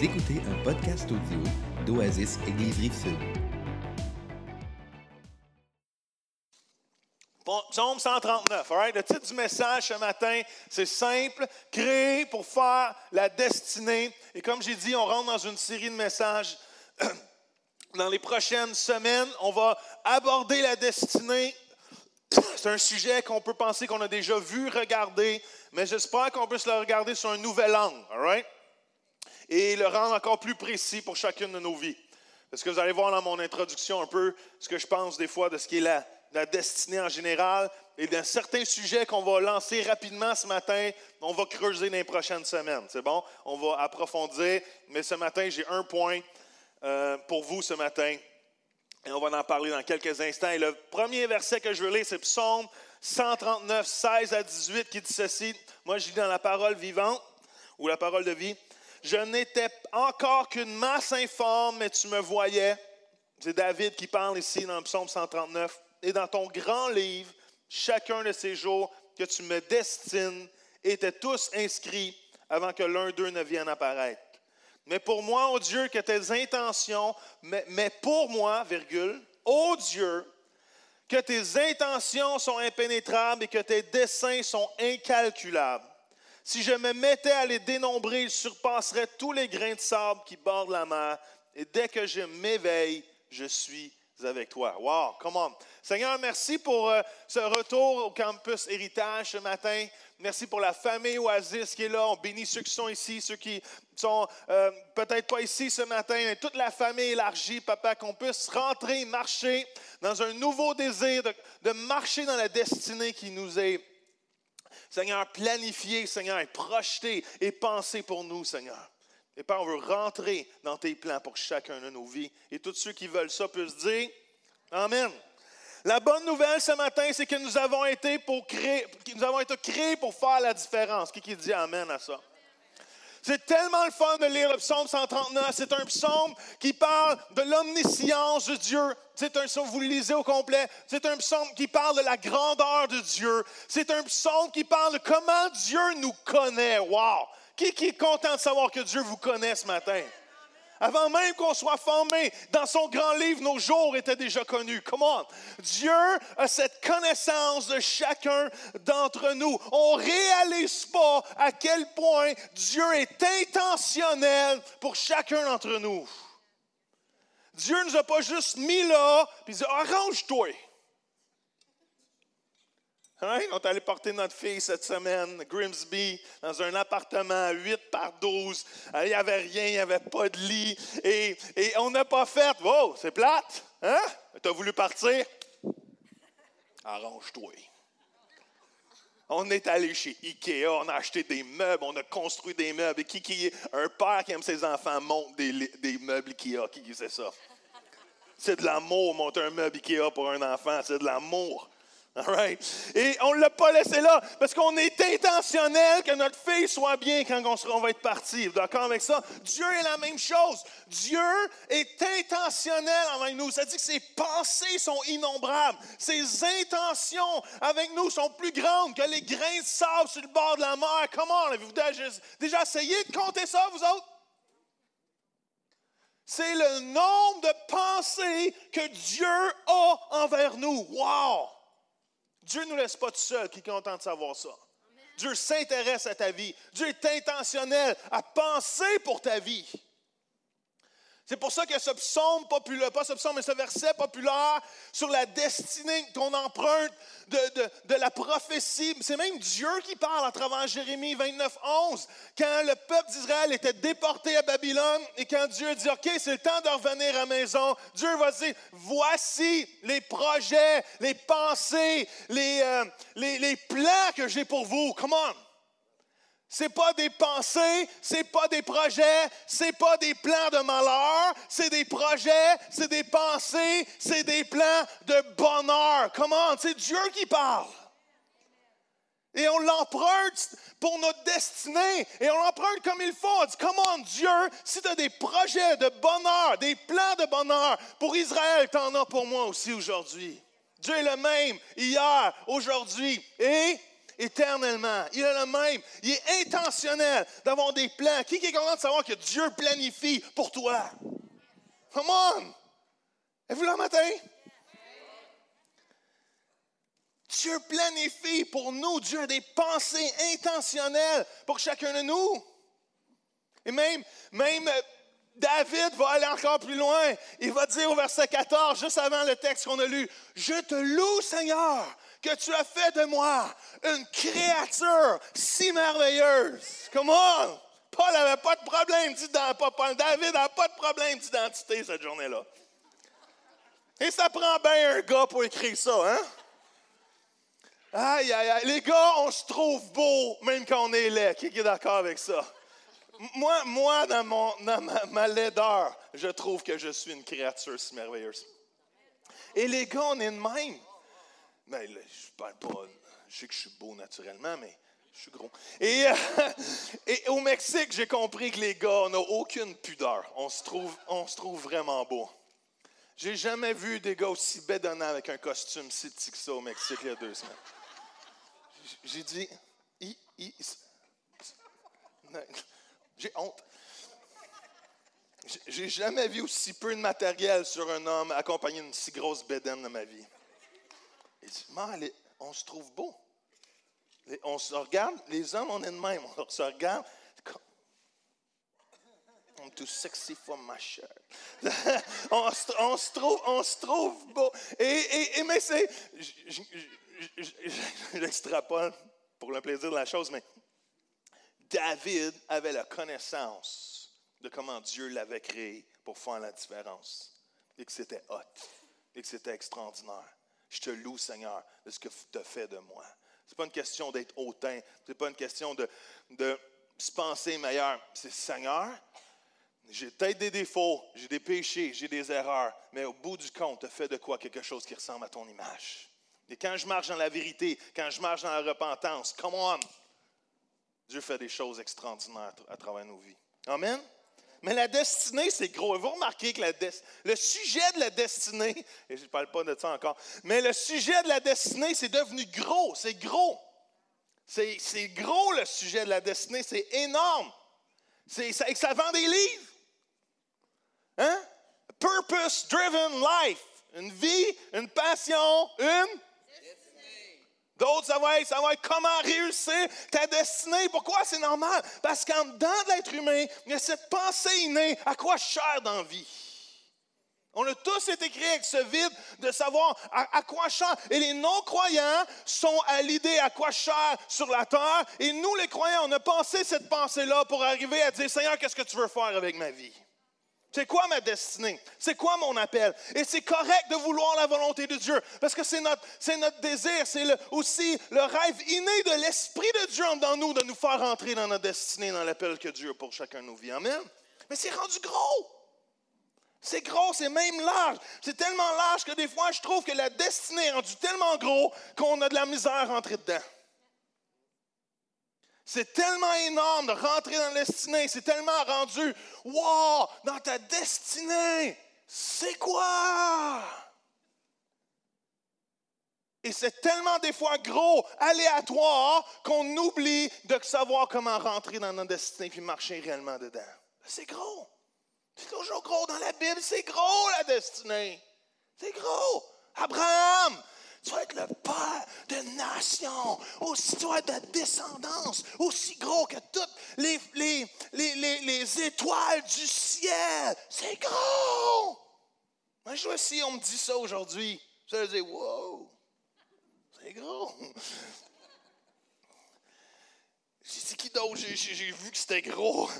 Écoutez un podcast audio d'Oasis Église Rive-Sud. Bon, Psaume 139, all? Le titre du message ce matin, c'est simple, créé pour faire la destinée. Et comme j'ai dit, on rentre dans une série de messages. Dans les prochaines semaines, on va aborder la destinée. C'est un sujet qu'on peut penser qu'on a déjà vu, regarder, mais j'espère qu'on puisse le regarder sur un nouvel angle, all right? Et le rendre encore plus précis pour chacune de nos vies. Parce que vous allez voir dans mon introduction un peu ce que je pense des fois de ce qui est la, la destinée en général et dans certains sujets qu'on va lancer rapidement ce matin, on va creuser dans les prochaines semaines. C'est bon? On va approfondir, mais ce matin, j'ai un point euh, pour vous ce matin. Et on va en parler dans quelques instants. Et le premier verset que je veux lire, c'est Psaume 139, 16 à 18, qui dit ceci. Moi, je lis dans la parole vivante, ou la parole de vie. Je n'étais encore qu'une masse informe, mais tu me voyais. C'est David qui parle ici dans le Psaume 139. Et dans ton grand livre, chacun de ces jours que tu me destines étaient tous inscrits avant que l'un d'eux ne vienne apparaître. Mais pour moi, ô Dieu, que tes intentions, mais, pour moi, virgule, ô Dieu, que tes intentions sont impénétrables et que tes desseins sont incalculables. Si je me mettais à les dénombrer, ils surpasseraient tous les grains de sable qui bordent la mer. Et dès que je m'éveille, je suis avec toi. Wow, come on. Seigneur, merci pour euh, ce retour au campus Héritage ce matin. Merci pour la famille Oasis qui est là. On bénit ceux qui sont ici, ceux qui sont euh, peut-être pas ici ce matin, mais toute la famille élargie, papa, qu'on puisse rentrer, marcher dans un nouveau désir de, de marcher dans la destinée qui nous est, Seigneur, planifiée, Seigneur, et et pensée pour nous, Seigneur. Et Père, on veut rentrer dans tes plans pour chacun de nos vies. Et tous ceux qui veulent ça peuvent dire Amen. La bonne nouvelle ce matin, c'est que nous avons été pour créer, nous avons été créés pour faire la différence. Qui, qui dit Amen à ça? C'est tellement le fun de lire le psaume 139. C'est un psaume qui parle de l'omniscience de Dieu. C'est un psaume, vous le lisez au complet. C'est un psaume qui parle de la grandeur de Dieu. C'est un psaume qui parle de comment Dieu nous connaît. Wow! Qui, qui est content de savoir que Dieu vous connaît ce matin? Avant même qu'on soit formé, dans son grand livre, nos jours étaient déjà connus. Comment? Dieu a cette connaissance de chacun d'entre nous. On réalise pas à quel point Dieu est intentionnel pour chacun d'entre nous. Dieu nous a pas juste mis là, puis dit, arrange-toi. Hein? On est allé porter notre fille cette semaine, Grimsby, dans un appartement 8 par 12. Euh, il n'y avait rien, il n'y avait pas de lit. Et, on n'a pas fait, wow, c'est plate. Hein? Tu as voulu partir? Arrange-toi. On est allé chez Ikea, on a acheté des meubles, on a construit des meubles. Et qui, qui un père qui aime ses enfants monte des, des meubles Ikea? Qui, qui c'est ça? C'est de l'amour, monter un meuble Ikea pour un enfant, c'est de l'amour. Et on ne l'a pas laissé là parce qu'on est intentionnel que notre fille soit bien quand on, va être parti. D'accord avec ça? Dieu est la même chose. Dieu est intentionnel avec nous. Ça dit que ses pensées sont innombrables. Ses intentions avec nous sont plus grandes que les grains de sable sur le bord de la mer. Comment? Avez-vous déjà essayé de compter ça, vous autres? C'est le nombre de pensées que Dieu a envers nous. Wow! Dieu ne nous laisse pas tout seul, qui est content de savoir ça. Dieu s'intéresse à ta vie. Dieu est intentionnel à penser pour ta vie. C'est pour ça que ce psaume populaire, pas ce psaume, mais ce verset populaire sur la destinée qu'on emprunte de, la prophétie, c'est même Dieu qui parle à travers Jérémie 29, 11, quand le peuple d'Israël était déporté à Babylone et quand Dieu dit, OK, c'est le temps de revenir à la maison, Dieu va dire, voici les projets, les pensées, les, euh, les, les plans que j'ai pour vous. Come on! C'est pas des pensées, c'est pas des projets, c'est pas des plans de malheur, c'est des projets, c'est des pensées, c'est des plans de bonheur. Comment? C'est Dieu qui parle. Et on l'emprunte pour notre destinée. Et on l'emprunte comme il faut. On dit, comment Dieu, si tu as des projets de bonheur, des plans de bonheur pour Israël, tu en as pour moi aussi aujourd'hui. Dieu est le même hier, aujourd'hui et éternellement. Il est le même. Il est intentionnel d'avoir des plans. Qui est content de savoir que Dieu planifie pour toi? Come on! Êtes-vous là matin? Dieu planifie pour nous. Dieu a des pensées intentionnelles pour chacun de nous. Et même, même euh, David va aller encore plus loin. Il va dire au verset 14, juste avant le texte qu'on a lu, Je te loue, Seigneur, que tu as fait de moi une créature si merveilleuse. Come on! Paul n'avait pas de problème d'identité. David n'a pas de problème d'identité cette journée-là. Et ça prend bien un gars pour écrire ça, hein? Aïe, aïe, aïe. Les gars, on se trouve beau même quand on est laid. Qui est d'accord avec ça? Moi, moi dans, mon, ma, laideur, je trouve que je suis une créature si merveilleuse. Et les gars, on est de même. Mais je parle pas. Je sais que je suis beau naturellement, mais je suis gros. Et, et au Mexique, j'ai compris que les gars, on n'a aucune pudeur. On se trouve, on se trouve vraiment beau. J'ai jamais vu des gars aussi bédonnants avec un costume si petit que ça au Mexique il y a deux semaines. J'ai dit, j'ai honte. J'ai jamais vu aussi peu de matériel sur un homme accompagné d'une si grosse bédaine dans ma vie. Il dit, on se trouve beau. On se regarde, les hommes, on est de même. On se regarde. I'm too sexy for my shirt. on, se trouve, on se trouve beau. Et, et mais c'est. J'extrapole pour le plaisir de la chose, mais David avait la connaissance de comment Dieu l'avait créé pour faire la différence. Et que c'était hot. Et que c'était extraordinaire. Je te loue, Seigneur, de ce que tu as fait de moi. Ce n'est pas une question d'être hautain. Ce n'est pas une question de, se penser meilleur. C'est Seigneur, j'ai peut-être des défauts, j'ai des péchés, j'ai des erreurs, mais au bout du compte, tu as fait de quoi quelque chose qui ressemble à ton image. Et quand je marche dans la vérité, quand je marche dans la repentance, come on, Dieu fait des choses extraordinaires à travers nos vies. Amen? Mais la destinée, c'est gros. Vous remarquez que le sujet de la destinée, et je ne parle pas de ça encore, mais le sujet de la destinée, c'est devenu gros. C'est gros. C'est gros le sujet de la destinée. C'est énorme. Ça, ça vend des livres. Hein? Purpose-driven life. Une vie, une passion, une D'autres, ça va, être, comment réussir ta destinée. Pourquoi? C'est normal? Parce qu'en dedans de l'être humain, il y a cette pensée innée à quoi cherche dans la vie. On a tous été créés avec ce vide de savoir à, quoi cherche. Et les non-croyants sont à l'idée à quoi cherche sur la terre. Et nous, les croyants, on a pensé cette pensée-là pour arriver à dire, Seigneur, qu'est-ce que tu veux faire avec ma vie? C'est quoi ma destinée? C'est quoi mon appel? Et c'est correct de vouloir la volonté de Dieu, parce que c'est notre, désir, c'est aussi le rêve inné de l'Esprit de Dieu dans nous de nous faire entrer dans notre destinée, dans l'appel que Dieu pour chacun nos vies. Amen? Mais c'est rendu gros. C'est gros, c'est même large. C'est tellement large que des fois, je trouve que la destinée est rendue tellement gros qu'on a de la misère à rentrer dedans. C'est tellement énorme de rentrer dans la destinée. C'est tellement rendu, wow, dans ta destinée, c'est quoi? Et c'est tellement des fois gros, aléatoire, qu'on oublie de savoir comment rentrer dans notre destinée puis marcher réellement dedans. C'est gros. C'est toujours gros dans la Bible. C'est gros la destinée. C'est gros. Abraham, tu vas être le père de nations. Aussi, être de descendance aussi gros que toutes les, les, les, les étoiles du ciel. C'est gros. Moi, je vois si on me dit ça aujourd'hui. Je vais dire, wow, c'est gros. C'est qui d'autre? J'ai vu que c'était gros.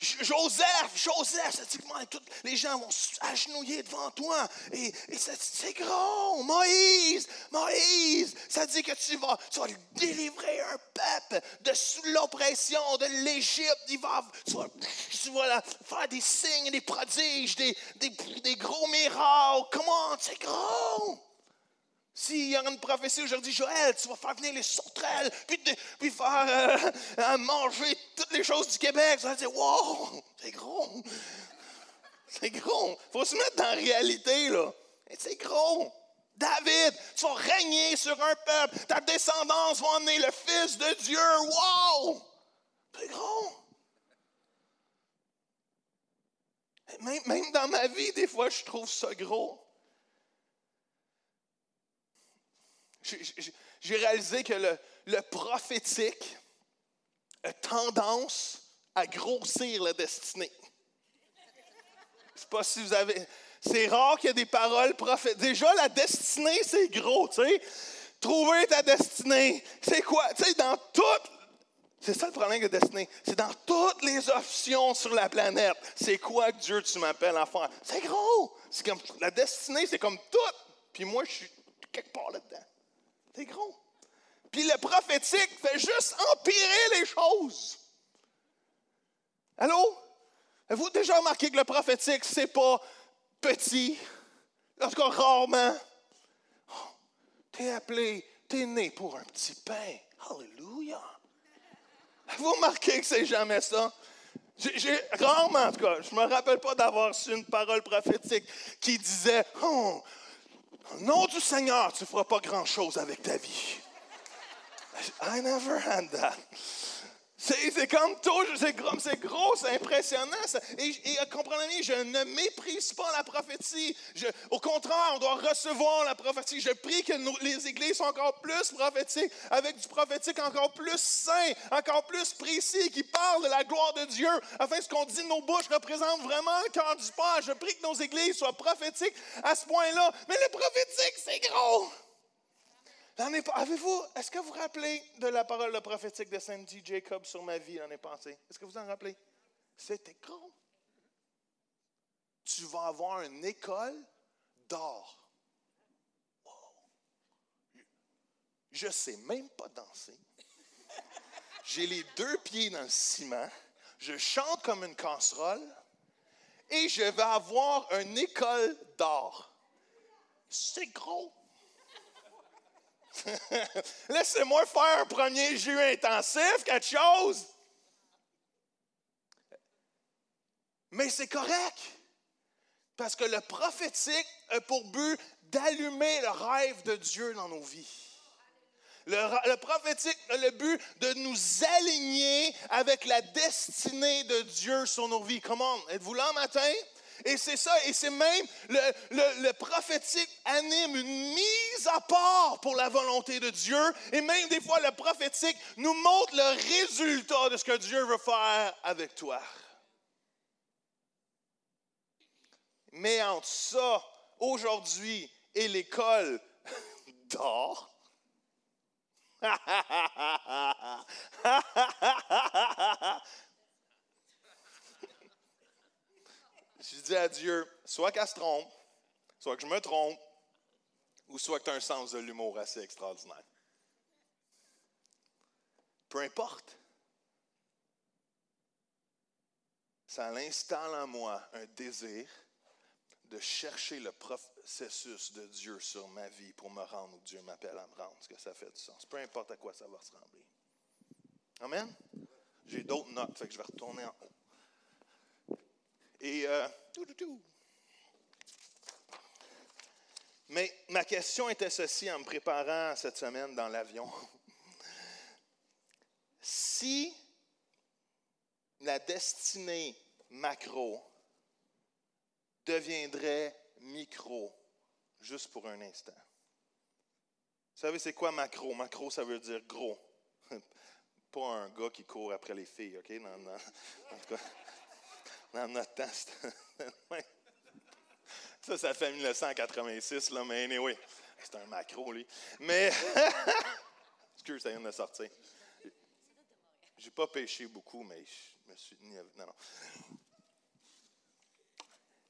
Joseph, Joseph, ça tous les gens vont s'agenouiller devant toi. Et, c'est grand. Moïse, Moïse, ça dit que tu vas, tu vas délivrer un peuple de l'oppression de l'Égypte. tu vas faire des signes, des prodiges, des, des, gros miracles. Comment? C'est grand. S'il y a une prophétie aujourd'hui, Joël, tu vas faire venir les sauterelles, puis, faire euh, manger toutes les choses du Québec, tu vas dire, wow, c'est gros. C'est gros. Faut se mettre dans la réalité, là. C'est gros. David, tu vas régner sur un peuple. Ta descendance va emmener le Fils de Dieu. Wow! C'est gros. Même dans ma vie, des fois, je trouve ça gros. J'ai réalisé que le, prophétique a tendance à grossir la destinée. Je pas si vous avez. C'est rare qu'il y ait des paroles prophétiques. Déjà, la destinée, c'est gros, tu sais. Trouver ta destinée, c'est quoi? Tu sais, dans toutes. C'est ça le problème de destinée. C'est dans toutes les options sur la planète. C'est quoi que Dieu, tu m'appelles à faire? C'est gros. C'est comme, la destinée, c'est comme tout. Puis moi, je suis quelque part là-dedans. C'est gros. Puis le prophétique fait juste empirer les choses. Allô? Avez-vous déjà remarqué que le prophétique, c'est pas petit? En tout cas, rarement. Oh, t'es appelé, t'es né pour un petit pain. Alléluia. Avez-vous remarqué que c'est jamais ça? J'ai, rarement, en tout cas, je ne me rappelle pas d'avoir su une parole prophétique qui disait Oh, au nom du Seigneur, tu ne feras pas grand-chose avec ta vie. I never had that. C'est comme tout, c'est gros, c'est impressionnant. Et, comprenez, je ne méprise pas la prophétie. au contraire, on doit recevoir la prophétie. Je prie que les églises soient encore plus prophétiques, avec du prophétique encore plus saint, encore plus précis, qui parle de la gloire de Dieu, afin que ce qu'on dit de nos bouches représente vraiment le cœur du Père. Je prie que nos églises soient prophétiques à ce point-là. Mais le prophétique, c'est gros. Avez-vous, est-ce que vous vous rappelez de la parole prophétique de Saint D. Jacob sur ma vie l'année passée? Est-ce que vous en rappelez? C'était con. Tu vas avoir une école d'or. Je ne sais même pas danser. J'ai les deux pieds dans le ciment. Je chante comme une casserole. Et je vais avoir une école d'or. C'est gros. Laissez-moi faire un premier jus intensif, quelque chose. Mais c'est correct. Parce que le prophétique a pour but d'allumer le rêve de Dieu dans nos vies. Le, prophétique a le but de nous aligner avec la destinée de Dieu sur nos vies. Comment? Êtes-vous là matin? Et c'est ça, et c'est même le, prophétique anime une mise à part pour la volonté de Dieu. Et même des fois, le prophétique nous montre le résultat de ce que Dieu veut faire avec toi. Mais entre ça, aujourd'hui, et l'école d'or, je dis à Dieu, soit qu'elle se trompe, soit que je me trompe, ou soit que tu as un sens de l'humour assez extraordinaire. Peu importe. Ça installe en moi un désir de chercher le processus de Dieu sur ma vie pour me rendre où Dieu m'appelle à me rendre. ce que ça fait du sens? Peu importe à quoi ça va ressembler. Amen? J'ai d'autres notes, fait je vais retourner en haut. Et euh, mais ma question était ceci en me préparant cette semaine dans l'avion. Si la destinée macro deviendrait micro, juste pour un instant. Vous savez, c'est quoi macro? Macro, ça veut dire gros. Pas un gars qui court après les filles, OK? Non, non. En tout cas, dans notre temps, ça, ça fait 1986, là, mais anyway, c'est un macro, lui. Mais, excuse, ça vient de sortir. J'ai pas pêché beaucoup, mais je me suis. Non, non.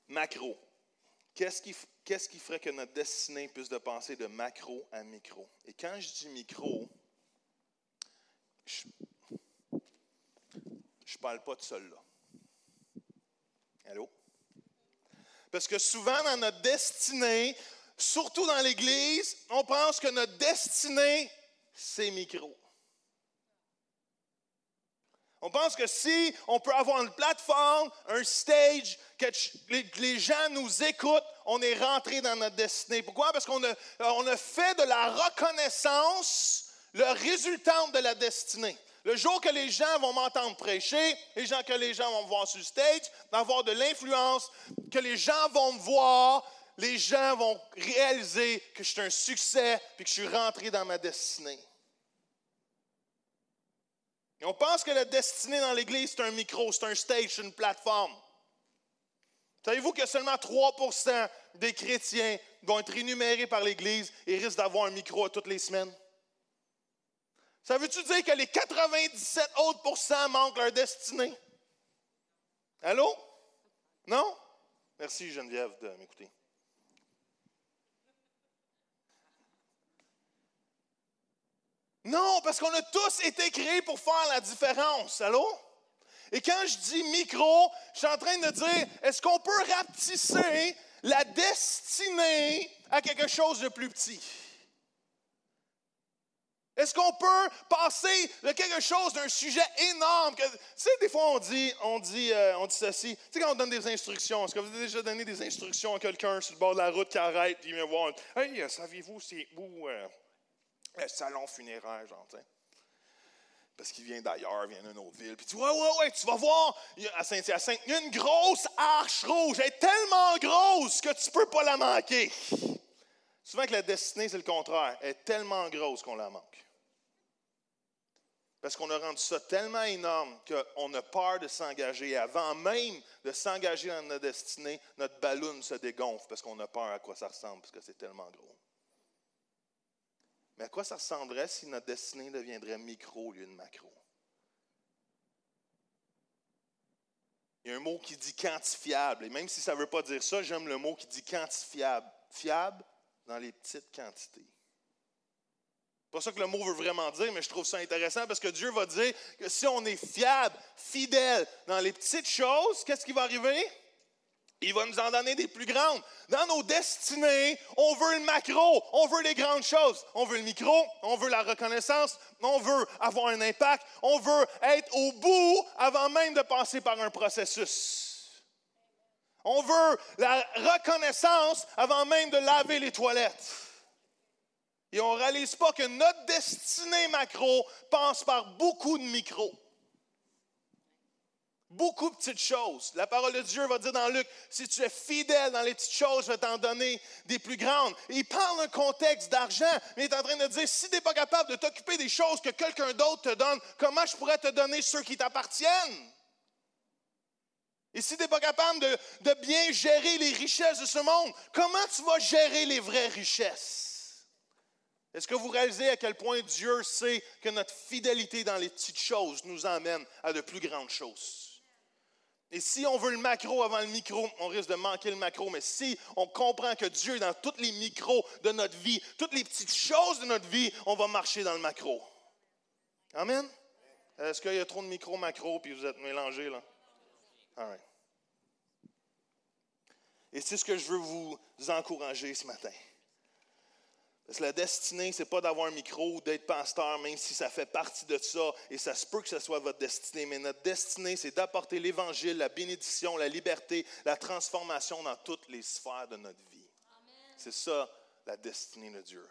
Macro. Qu'est-ce qui, qui ferait que notre destinée puisse de penser de macro à micro? Et quand je dis micro, je ne parle pas de cela. Allô? Parce que souvent dans notre destinée, surtout dans l'Église, on pense que notre destinée, c'est micro. On pense que si on peut avoir une plateforme, un stage, que les gens nous écoutent, on est rentré dans notre destinée. Pourquoi? Parce qu'on a, a fait de la reconnaissance le résultat de la destinée. Le jour que les gens vont m'entendre prêcher, les gens que les gens vont me voir sur stage, avoir de l'influence, que les gens vont me voir, les gens vont réaliser que je suis un succès et que je suis rentré dans ma destinée. Et on pense que la destinée dans l'Église, c'est un micro, c'est un stage, c'est une plateforme. Savez-vous que seulement 3% des chrétiens vont être énumérés par l'Église et risquent d'avoir un micro toutes les semaines? Ça veut-tu dire que les 97 autres manquent leur destinée? Allô? Non? Merci Geneviève de m'écouter. Non, parce qu'on a tous été créés pour faire la différence. Allô? Et quand je dis micro, je suis en train de dire, est-ce qu'on peut rapetisser la destinée à quelque chose de plus petit? Est-ce qu'on peut passer de quelque chose d'un sujet énorme? tu sais, des fois, on dit, on dit, euh, on dit ceci. Tu sais, quand on donne des instructions, est-ce que vous avez déjà donné des instructions à quelqu'un sur le bord de la route qui arrête et vient voir? Hey, savez-vous, c'est où euh, le salon funéraire, genre, Parce qu'il vient d'ailleurs, il vient d'une autre ville. Puis tu vois, ouais, ouais, ouais, tu vas voir, à Saint-Hyacinthe, il y a une grosse arche rouge. Elle est tellement grosse que tu peux pas la manquer. Souvent que la destinée, c'est le contraire. Elle est tellement grosse qu'on la manque. Parce qu'on a rendu ça tellement énorme qu'on a peur de s'engager. Avant même de s'engager dans notre destinée, notre ballon se dégonfle parce qu'on a peur à quoi ça ressemble, parce que c'est tellement gros. Mais à quoi ça ressemblerait si notre destinée deviendrait micro au lieu de macro? Il y a un mot qui dit quantifiable. Et même si ça ne veut pas dire ça, j'aime le mot qui dit quantifiable. Fiable, dans les petites quantités. Pas ça que le mot veut vraiment dire, mais je trouve ça intéressant parce que Dieu va dire que si on est fiable, fidèle dans les petites choses, qu'est-ce qui va arriver? Il va nous en donner des plus grandes. Dans nos destinées, on veut le macro, on veut les grandes choses. On veut le micro, on veut la reconnaissance, on veut avoir un impact, on veut être au bout avant même de passer par un processus. On veut la reconnaissance avant même de laver les toilettes. Et on ne réalise pas que notre destinée macro passe par beaucoup de micros. Beaucoup de petites choses. La parole de Dieu va dire dans Luc, si tu es fidèle dans les petites choses, je vais t'en donner des plus grandes. il parle d'un contexte d'argent, mais il est en train de dire, si tu n'es pas capable de t'occuper des choses que quelqu'un d'autre te donne, comment je pourrais te donner ceux qui t'appartiennent? Et si tu n'es pas capable de, bien gérer les richesses de ce monde, comment tu vas gérer les vraies richesses? Est-ce que vous réalisez à quel point Dieu sait que notre fidélité dans les petites choses nous emmène à de plus grandes choses? Et si on veut le macro avant le micro, on risque de manquer le macro. Mais si on comprend que Dieu est dans tous les micros de notre vie, toutes les petites choses de notre vie, on va marcher dans le macro. Amen? Est-ce qu'il y a trop de micro, macro, puis vous êtes mélangés là? Et c'est ce que je veux vous encourager ce matin. Parce que la destinée, ce n'est pas d'avoir un micro ou d'être pasteur, même si ça fait partie de ça, et ça se peut que ce soit votre destinée. Mais notre destinée, c'est d'apporter l'Évangile, la bénédiction, la liberté, la transformation dans toutes les sphères de notre vie. C'est ça, la destinée de Dieu.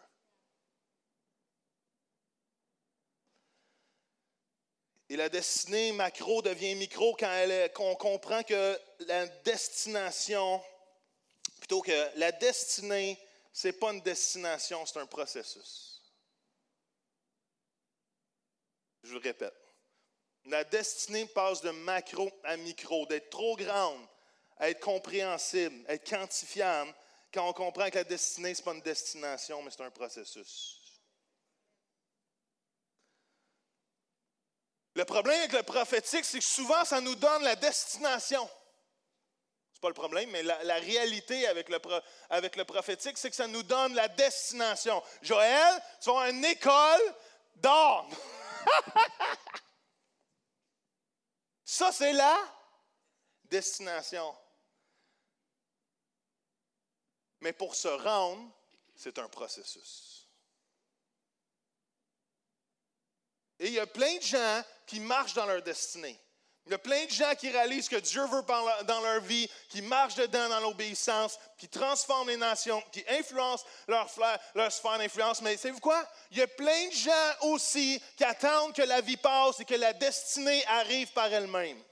Et la destinée macro devient micro quand, elle, on comprend que la destination, plutôt que la destinée, ce n'est pas une destination, c'est un processus. Je le répète. La destinée passe de macro à micro, d'être trop grande à être compréhensible, à être quantifiable, quand on comprend que la destinée, ce n'est pas une destination, mais c'est un processus. Le problème avec le prophétique, c'est que souvent, ça nous donne la destination. Pas le problème, mais la, réalité avec le, prophétique, c'est que ça nous donne la destination. Joël, tu vas une école d'or. ça, c'est la destination. Mais pour se rendre, c'est un processus. Et il y a plein de gens qui marchent dans leur destinée. Il y a plein de gens qui réalisent que Dieu veut dans leur vie, qui marchent dedans dans l'obéissance, qui transforment les nations, qui influencent leur, leur sphère d'influence. Mais savez-vous quoi? Il y a plein de gens aussi qui attendent que la vie passe et que la destinée arrive par elle-même.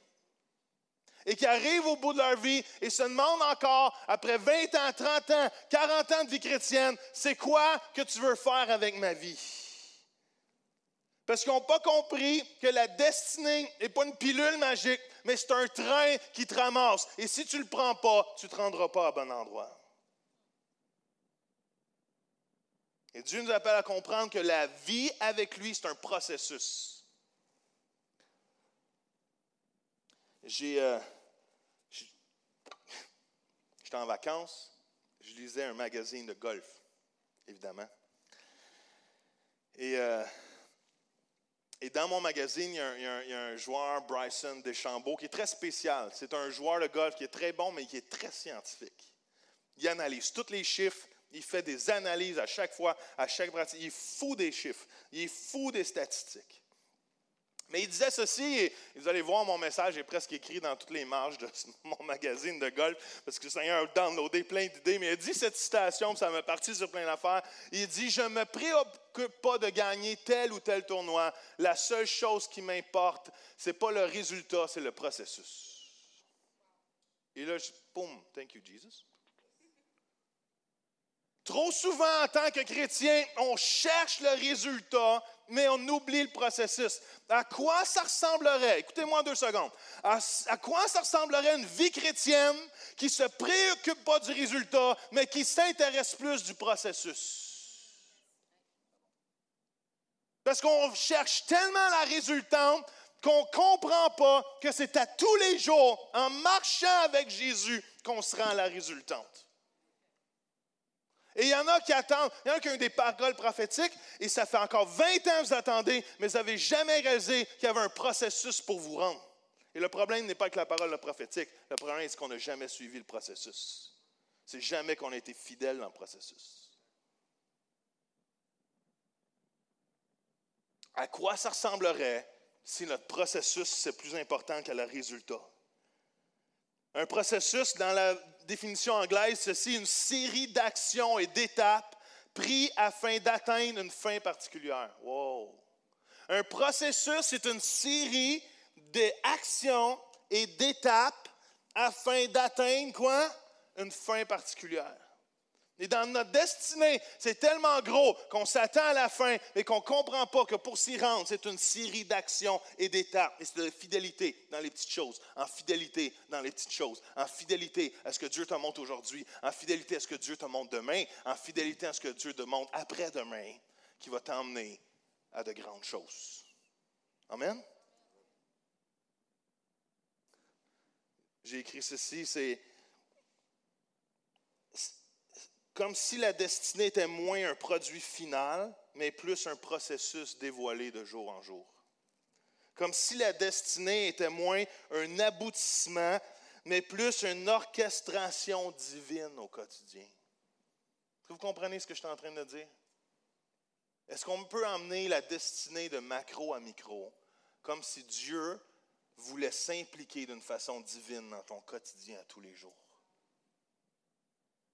Et qui arrivent au bout de leur vie et se demandent encore, après 20 ans, 30 ans, 40 ans de vie chrétienne, c'est quoi que tu veux faire avec ma vie? Parce qu'ils n'ont pas compris que la destinée n'est pas une pilule magique, mais c'est un train qui te ramasse. Et si tu ne le prends pas, tu ne te rendras pas à bon endroit. Et Dieu nous appelle à comprendre que la vie avec lui, c'est un processus. J'ai. Euh, J'étais en vacances, je lisais un magazine de golf, évidemment. Et euh, et dans mon magazine, il y, a un, joueur, Bryson Deschambault, qui est très spécial. C'est un joueur de golf qui est très bon, mais qui est très scientifique. Il analyse tous les chiffres, il fait des analyses à chaque fois, à chaque pratique. Il est fou des chiffres, il est fou des statistiques. Mais il disait ceci, et vous allez voir, mon message est presque écrit dans toutes les marges de mon magazine de golf, parce que le Seigneur a downloadé plein d'idées, mais il dit cette citation, ça m'a parti sur plein d'affaires. Il dit Je ne me préoccupe pas de gagner tel ou tel tournoi. La seule chose qui m'importe, ce n'est pas le résultat, c'est le processus. Et là, je, boum, thank you, Jesus. Trop souvent, en tant que chrétien, on cherche le résultat, mais on oublie le processus. À quoi ça ressemblerait, écoutez-moi deux secondes, à, quoi ça ressemblerait une vie chrétienne qui ne se préoccupe pas du résultat, mais qui s'intéresse plus du processus? Parce qu'on cherche tellement la résultante qu'on ne comprend pas que c'est à tous les jours, en marchant avec Jésus, qu'on se rend à la résultante. Et il y en a qui attendent. Il y en a qui ont des paroles prophétiques et ça fait encore 20 ans que vous attendez, mais vous n'avez jamais réalisé qu'il y avait un processus pour vous rendre. Et le problème n'est pas avec la parole prophétique. Le problème, c'est qu'on n'a jamais suivi le processus. C'est jamais qu'on a été fidèle dans le processus. À quoi ça ressemblerait si notre processus, c'est plus important que le résultat? Un processus, dans la définition anglaise, ceci une série d'actions et d'étapes prises afin d'atteindre une fin particulière. Wow! Un processus, c'est une série d'actions et d'étapes afin d'atteindre quoi? Une fin particulière. Et dans notre destinée, c'est tellement gros qu'on s'attend à la fin et qu'on ne comprend pas que pour s'y rendre, c'est une série d'actions et d'étapes. Et c'est de fidélité dans les petites choses, en fidélité dans les petites choses, en fidélité à ce que Dieu te montre aujourd'hui, en fidélité à ce que Dieu te montre demain, en fidélité à ce que Dieu te montre après-demain, qui va t'emmener à de grandes choses. Amen? J'ai écrit ceci, c'est comme si la destinée était moins un produit final, mais plus un processus dévoilé de jour en jour. Comme si la destinée était moins un aboutissement, mais plus une orchestration divine au quotidien. Est-ce que vous comprenez ce que je suis en train de dire? Est-ce qu'on peut emmener la destinée de macro à micro, comme si Dieu voulait s'impliquer d'une façon divine dans ton quotidien à tous les jours?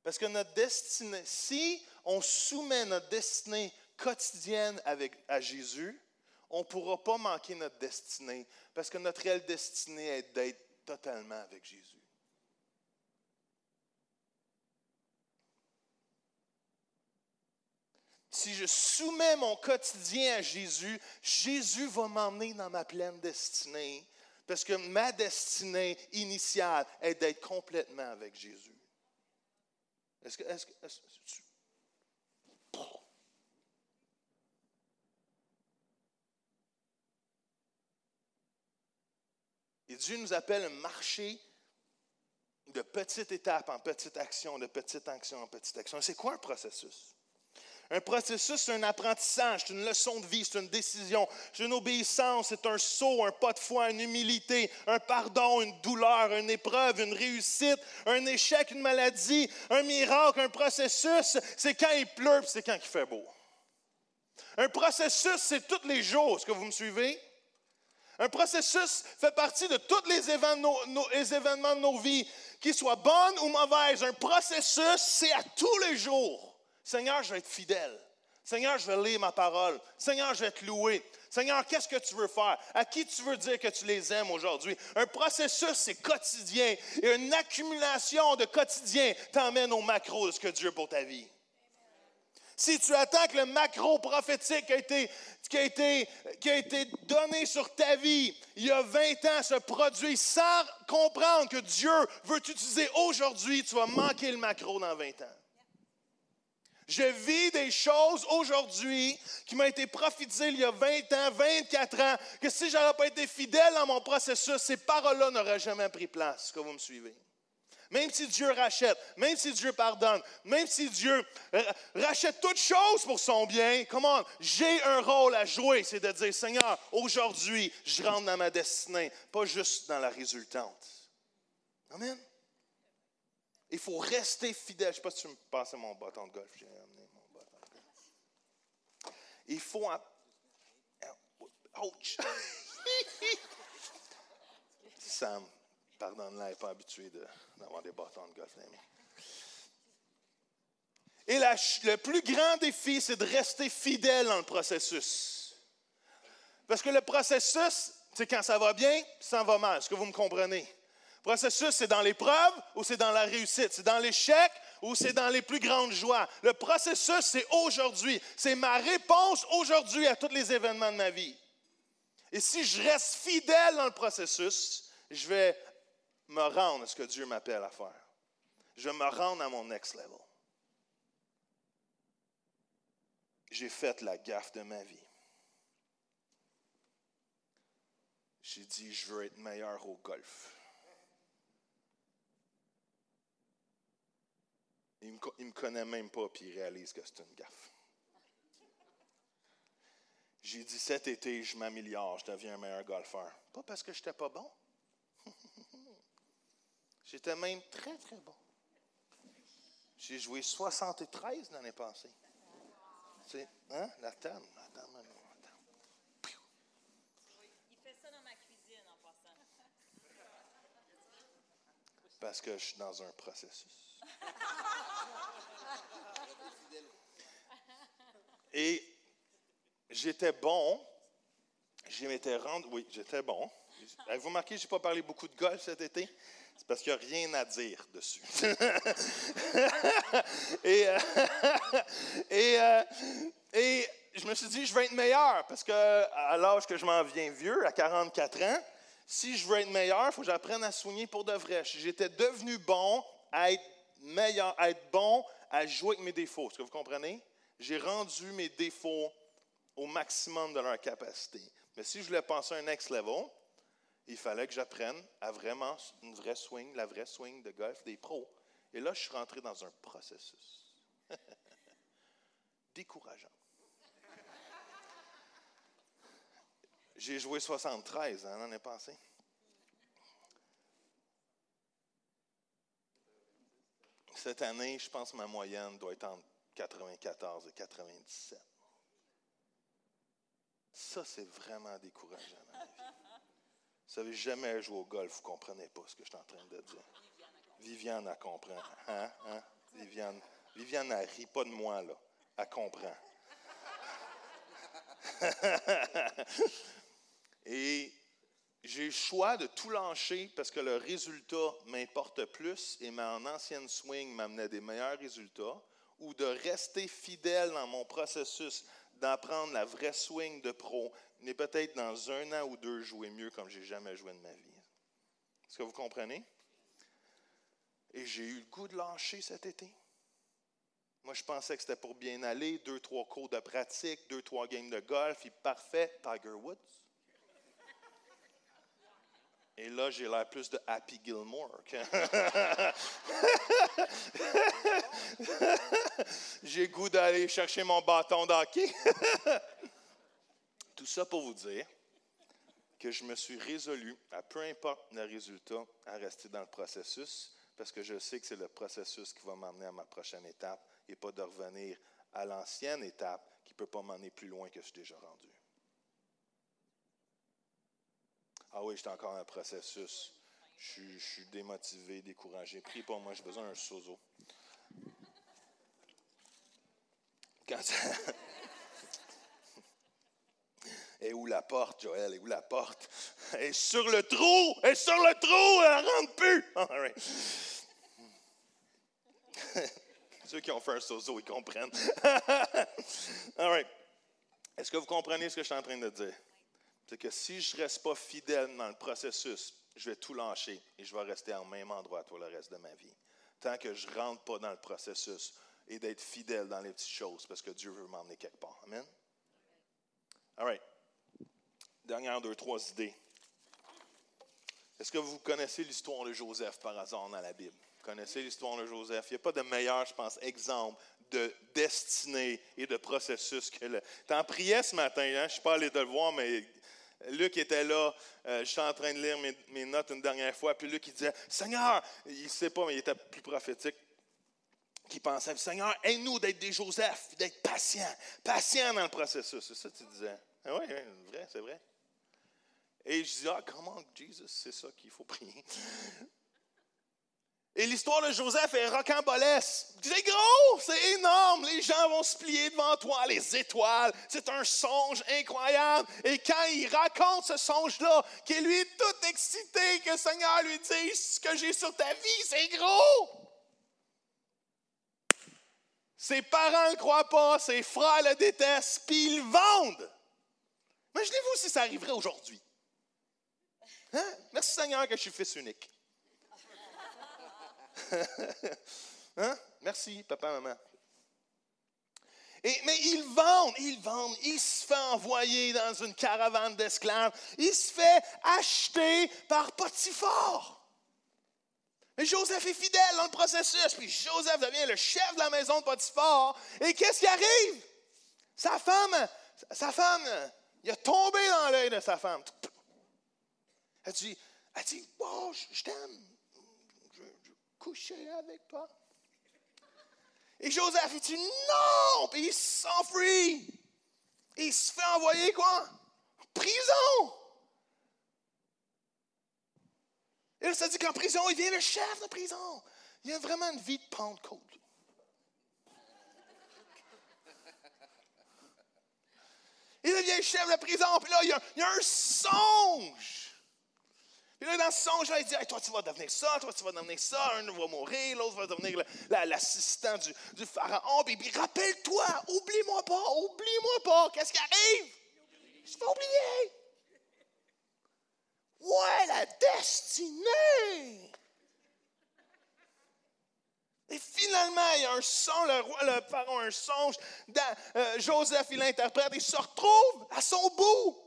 Parce que notre destinée, si on soumet notre destinée quotidienne avec, à Jésus, on ne pourra pas manquer notre destinée. Parce que notre réelle destinée est d'être totalement avec Jésus. Si je soumets mon quotidien à Jésus, Jésus va m'emmener dans ma pleine destinée. Parce que ma destinée initiale est d'être complètement avec Jésus. Est-ce que, est-ce que, Et Dieu nous appelle à marcher de petite étape en petite action, de petite action en petite action. C'est quoi un processus? Un processus, c'est un apprentissage, c'est une leçon de vie, c'est une décision, c'est une obéissance, c'est un saut, un pas de foi, une humilité, un pardon, une douleur, une épreuve, une réussite, un échec, une maladie, un miracle, un processus. C'est quand il pleut, c'est quand il fait beau. Un processus, c'est tous les jours. Est-ce que vous me suivez? Un processus fait partie de tous les événements, les événements de nos vies, qu'ils soient bonnes ou mauvaises. Un processus, c'est à tous les jours. Seigneur, je vais être fidèle. Seigneur, je vais lire ma parole. Seigneur, je vais te louer. Seigneur, qu'est-ce que tu veux faire? À qui tu veux dire que tu les aimes aujourd'hui? Un processus, c'est quotidien. Et une accumulation de quotidien t'emmène au macro de ce que Dieu a pour ta vie. Si tu attends que le macro prophétique qui a, été, qui, a été, qui a été donné sur ta vie il y a 20 ans se produit sans comprendre que Dieu veut t'utiliser aujourd'hui, tu vas manquer le macro dans 20 ans. Je vis des choses aujourd'hui qui m'ont été prophétisées il y a 20 ans, 24 ans, que si je n'avais pas été fidèle dans mon processus, ces paroles-là n'auraient jamais pris place. Est-ce que vous me suivez? Même si Dieu rachète, même si Dieu pardonne, même si Dieu rachète toutes choses pour son bien, comment j'ai un rôle à jouer, c'est de dire Seigneur, aujourd'hui, je rentre dans ma destinée, pas juste dans la résultante. Amen. Il faut rester fidèle. Je ne sais pas si tu me passais mon bâton de golf. J'ai amené mon bâton de golf. Il faut. Ouch! Sam, pardonne-la, n'est pas habituée d'avoir des bâtons de golf. Et le plus grand défi, c'est de rester fidèle dans le processus. Parce que le processus, c'est quand ça va bien, ça va mal. Est-ce que vous me comprenez? Processus, c'est dans l'épreuve ou c'est dans la réussite? C'est dans l'échec ou c'est dans les plus grandes joies? Le processus, c'est aujourd'hui. C'est ma réponse aujourd'hui à tous les événements de ma vie. Et si je reste fidèle dans le processus, je vais me rendre à ce que Dieu m'appelle à faire. Je vais me rendre à mon next level. J'ai fait la gaffe de ma vie. J'ai dit, je veux être meilleur au golf. Il ne me, connaît même pas, puis il réalise que c'est une gaffe. J'ai dit cet été, je m'améliore, je deviens un meilleur golfeur. Pas parce que je n'étais pas bon. J'étais même très, très bon. J'ai joué 73 l'année passée. C'est, hein? La table. Attends, Il fait ça dans ma cuisine en passant. Parce que je suis dans un processus. Et j'étais bon. Je m'étais rendu. Oui, j'étais bon. Avez-vous remarqué que je n'ai pas parlé beaucoup de golf cet été? C'est parce qu'il n'y a rien à dire dessus. et, euh, et, euh, et je me suis dit, je vais être meilleur parce qu'à l'âge que je m'en viens vieux, à 44 ans, si je veux être meilleur, il faut que j'apprenne à soigner pour de vrai. J'étais devenu bon à être meilleur, à être bon à jouer avec mes défauts. Est-ce que vous comprenez? J'ai rendu mes défauts au maximum de leur capacité. Mais si je voulais passer un next level, il fallait que j'apprenne à vraiment une vraie swing, la vraie swing de golf des pros. Et là, je suis rentré dans un processus. Décourageant. J'ai joué 73 hein, l'année passée. Cette année, je pense que ma moyenne doit être entre 94 et 97. Ça, c'est vraiment décourageant dans. Vous savez, jamais joué au golf, vous ne comprenez pas ce que je suis en train de dire. Viviane, elle comprend. Hein? Hein? Viviane, Viviane, elle rit pas de moi, là. Elle comprend. et j'ai le choix de tout lâcher parce que le résultat m'importe plus et mon ancienne swing m'amenait des meilleurs résultats, ou de rester fidèle dans mon processus d'apprendre la vraie swing de pro, mais peut-être dans un an ou deux jouer mieux comme j'ai jamais joué de ma vie. Est-ce que vous comprenez? Et j'ai eu le goût de lâcher cet été. Moi, je pensais que c'était pour bien aller, deux, trois cours de pratique, deux, trois games de golf, et parfait, Tiger Woods. Et là, j'ai l'air plus de Happy Gilmore. j'ai goût d'aller chercher mon bâton d'hockey. Tout ça pour vous dire que je me suis résolu, à peu importe le résultat, à rester dans le processus, parce que je sais que c'est le processus qui va m'amener à ma prochaine étape et pas de revenir à l'ancienne étape qui ne peut pas m'emmener plus loin que je suis déjà rendu. Ah oui, j'étais encore dans le processus. Je, suis- je suis démotivé, découragé. Prie pour moi, j'ai besoin d'un sozo. Quand ça- Et où la porte, Joël? Et où la porte? Est sur le trou! Est sur le trou! Elle rentre plus! All right. Ceux qui ont fait un sozo, ils comprennent. All right. Est-ce que vous comprenez ce que je suis en train de dire? C'est que si je ne reste pas fidèle dans le processus, je vais tout lâcher et je vais rester au même endroit tout le reste de ma vie. Tant que je ne rentre pas dans le processus et d'être fidèle dans les petites choses parce que Dieu veut m'emmener quelque part. Amen? All right. Dernière deux, trois idées. Est-ce que vous connaissez l'histoire de Joseph par hasard dans la Bible? Vous connaissez l'histoire de Joseph? Il n'y a pas de meilleur, je pense, exemple de destinée et de processus que le. Tu en priais ce matin, hein? je ne suis pas allé te le voir, mais Luc était là. euh, je suis en train de lire mes, notes une dernière fois. Puis Luc, il disait Seigneur, il ne sait pas, mais il était plus prophétique. Qui pensait Seigneur, aide-nous d'être des Joseph, d'être patient, patient dans le processus. C'est ça que tu disais. Ah oui, oui, vrai, c'est vrai. Et je dis, ah, comment Jesus, c'est ça qu'il faut prier? Et l'histoire de Joseph est rocambolesque. C'est gros, c'est énorme. Les gens vont se plier devant toi, les étoiles. C'est un songe incroyable. Et quand il raconte ce songe-là, qu'il lui est tout excité, que le Seigneur lui dise ce que j'ai sur ta vie, c'est gros. Ses parents ne croient pas, ses frères le détestent, puis ils le vendent. Imaginez-vous si ça arriverait aujourd'hui. Hein? Merci Seigneur que je suis fils unique. hein? Merci, papa, maman. Et, mais ils vendent, ils vendent. Il se fait envoyer dans une caravane d'esclaves. Il se fait acheter par Potiphar. Mais Joseph est fidèle dans le processus. Puis Joseph devient le chef de la maison de Potiphar. Et qu'est-ce qui arrive? Sa femme, sa femme, il a tombé dans l'œil de sa femme. Elle dit, elle dit, oh, je, je t'aime. Coucher avec toi. Et Joseph, il dit, non! Puis il s'enfuit. Il se fait envoyer quoi? Prison. Et là, ça dit qu'en prison, il devient le chef de prison. Il a vraiment une vie de Pentecôte. Il devient chef de prison, puis là, il y a un songe. Puis là, dans ce songe-là, il dit Toi, tu vas devenir ça, toi, tu vas devenir ça, un va mourir, l'autre va devenir l'assistant du, pharaon. Puis, puis rappelle-toi, oublie-moi pas, oublie-moi pas. Qu'est-ce qui arrive? Je vais oublier. Ouais, la destinée. Et finalement, il y a un son, le roi, le pharaon, un songe. Euh, Joseph, il l'interprète, il se retrouve à son bout.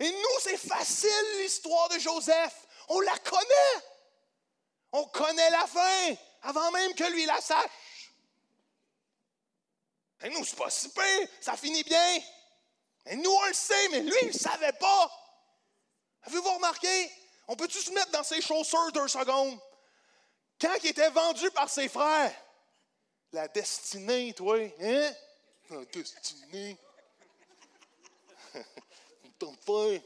Et nous, c'est facile l'histoire de Joseph. On la connaît. On connaît la fin avant même que lui la sache. Et nous, c'est pas si pire, ça finit bien. Et nous, on le sait, mais lui, il ne savait pas. Avez-vous remarqué? On peut-tu se mettre dans ses chaussures deux secondes? Quand il était vendu par ses frères, la destinée, toi, hein? La destinée. Ton frère.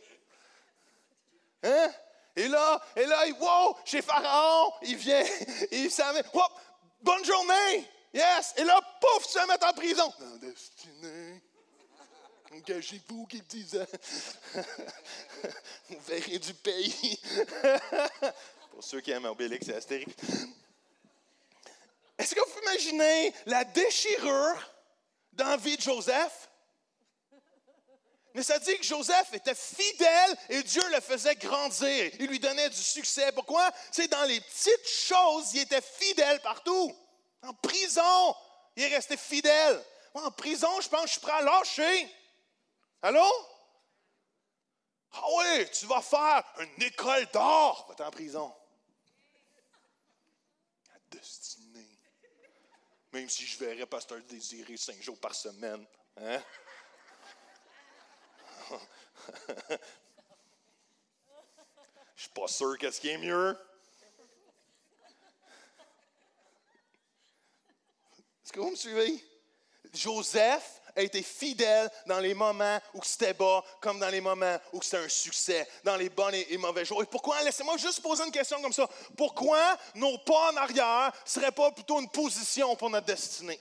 Hein? Et là, et là, il, wow, chez Pharaon, il vient, il s'amène, hop, bonne journée, yes. Et là, pouf, vas mettre en prison. La destinée. Engagez-vous, qui disait. Vous verrez du pays. Pour ceux qui aiment Obélix et Astérix. Est-ce que vous imaginez la déchirure dans vie de Joseph? Mais ça dit que Joseph était fidèle et Dieu le faisait grandir. Il lui donnait du succès. Pourquoi? C'est dans les petites choses, il était fidèle partout. En prison, il est resté fidèle. Moi, en prison, je pense que je suis prêt à lâcher. Allô? Ah oui, tu vas faire une école d'art. Va-t'en en prison. La destinée. Même si je verrais Pasteur Désiré cinq jours par semaine. Hein? Je suis pas sûr qu'est-ce qui est mieux. Est-ce que vous me suivez? Joseph a été fidèle dans les moments où c'était bas, comme dans les moments où c'était un succès, dans les bons et mauvais jours. Et pourquoi, laissez-moi juste poser une question comme ça, pourquoi nos pas en arrière ne seraient pas plutôt une position pour notre destinée?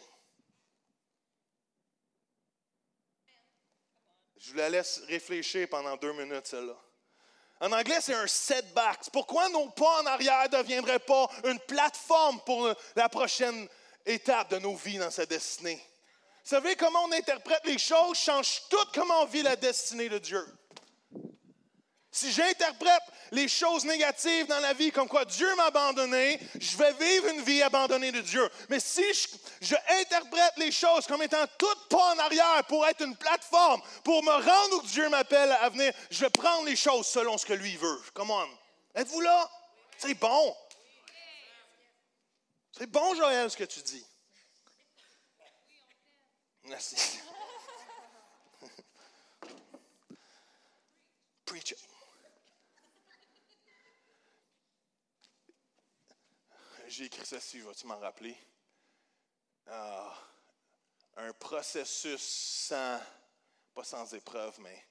Je vous la laisse réfléchir pendant deux minutes, celle-là. En anglais, c'est un setback. Pourquoi nos pas en arrière ne deviendraient pas une plateforme pour la prochaine étape de nos vies dans sa destinée? Vous savez comment on interprète les choses? Change tout comment on vit la destinée de Dieu. Si j'interprète les choses négatives dans la vie comme quoi Dieu m'a abandonné, je vais vivre une vie abandonnée de Dieu. Mais si je, les choses comme étant toutes pas en arrière pour être une plateforme, pour me rendre où Dieu m'appelle à venir, je vais prendre les choses selon ce que lui veut. Come on. Êtes-vous là? C'est bon. C'est bon, Joël, ce que tu dis. Merci. Preach j'ai écrit ceci, vas-tu m'en rappeler? Ah, un processus sans, pas sans épreuve, mais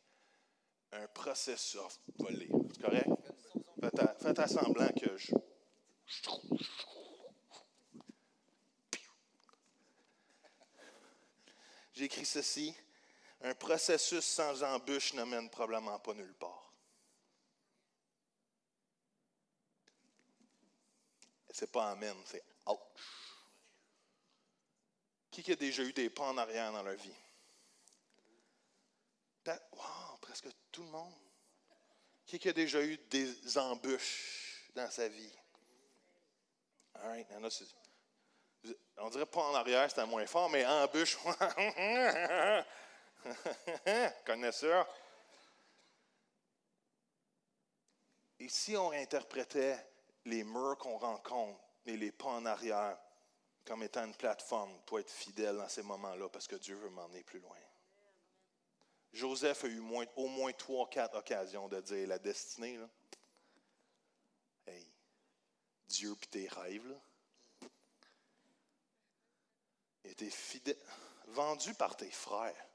un processus. Oh, lire, c'est correct? Faites, à, semblant que je. J'ai écrit ceci. Un processus sans embûche ne mène probablement pas nulle part. C'est pas Amen, c'est ouch. Qui a déjà eu des pas en arrière dans leur vie? Wow, presque tout le monde. Qui a déjà eu des embûches dans sa vie? All on dirait pas en arrière, c'était moins fort, mais embûche. Connaisseur. Et si on interprétait les murs qu'on rencontre et les pas en arrière comme étant une plateforme pour être fidèle dans ces moments-là parce que Dieu veut m'emmener plus loin. Joseph a eu au moins trois, quatre occasions de dire la destinée. Hey, Dieu puis tes rêves. Là. Il était fidèle, vendu par tes frères.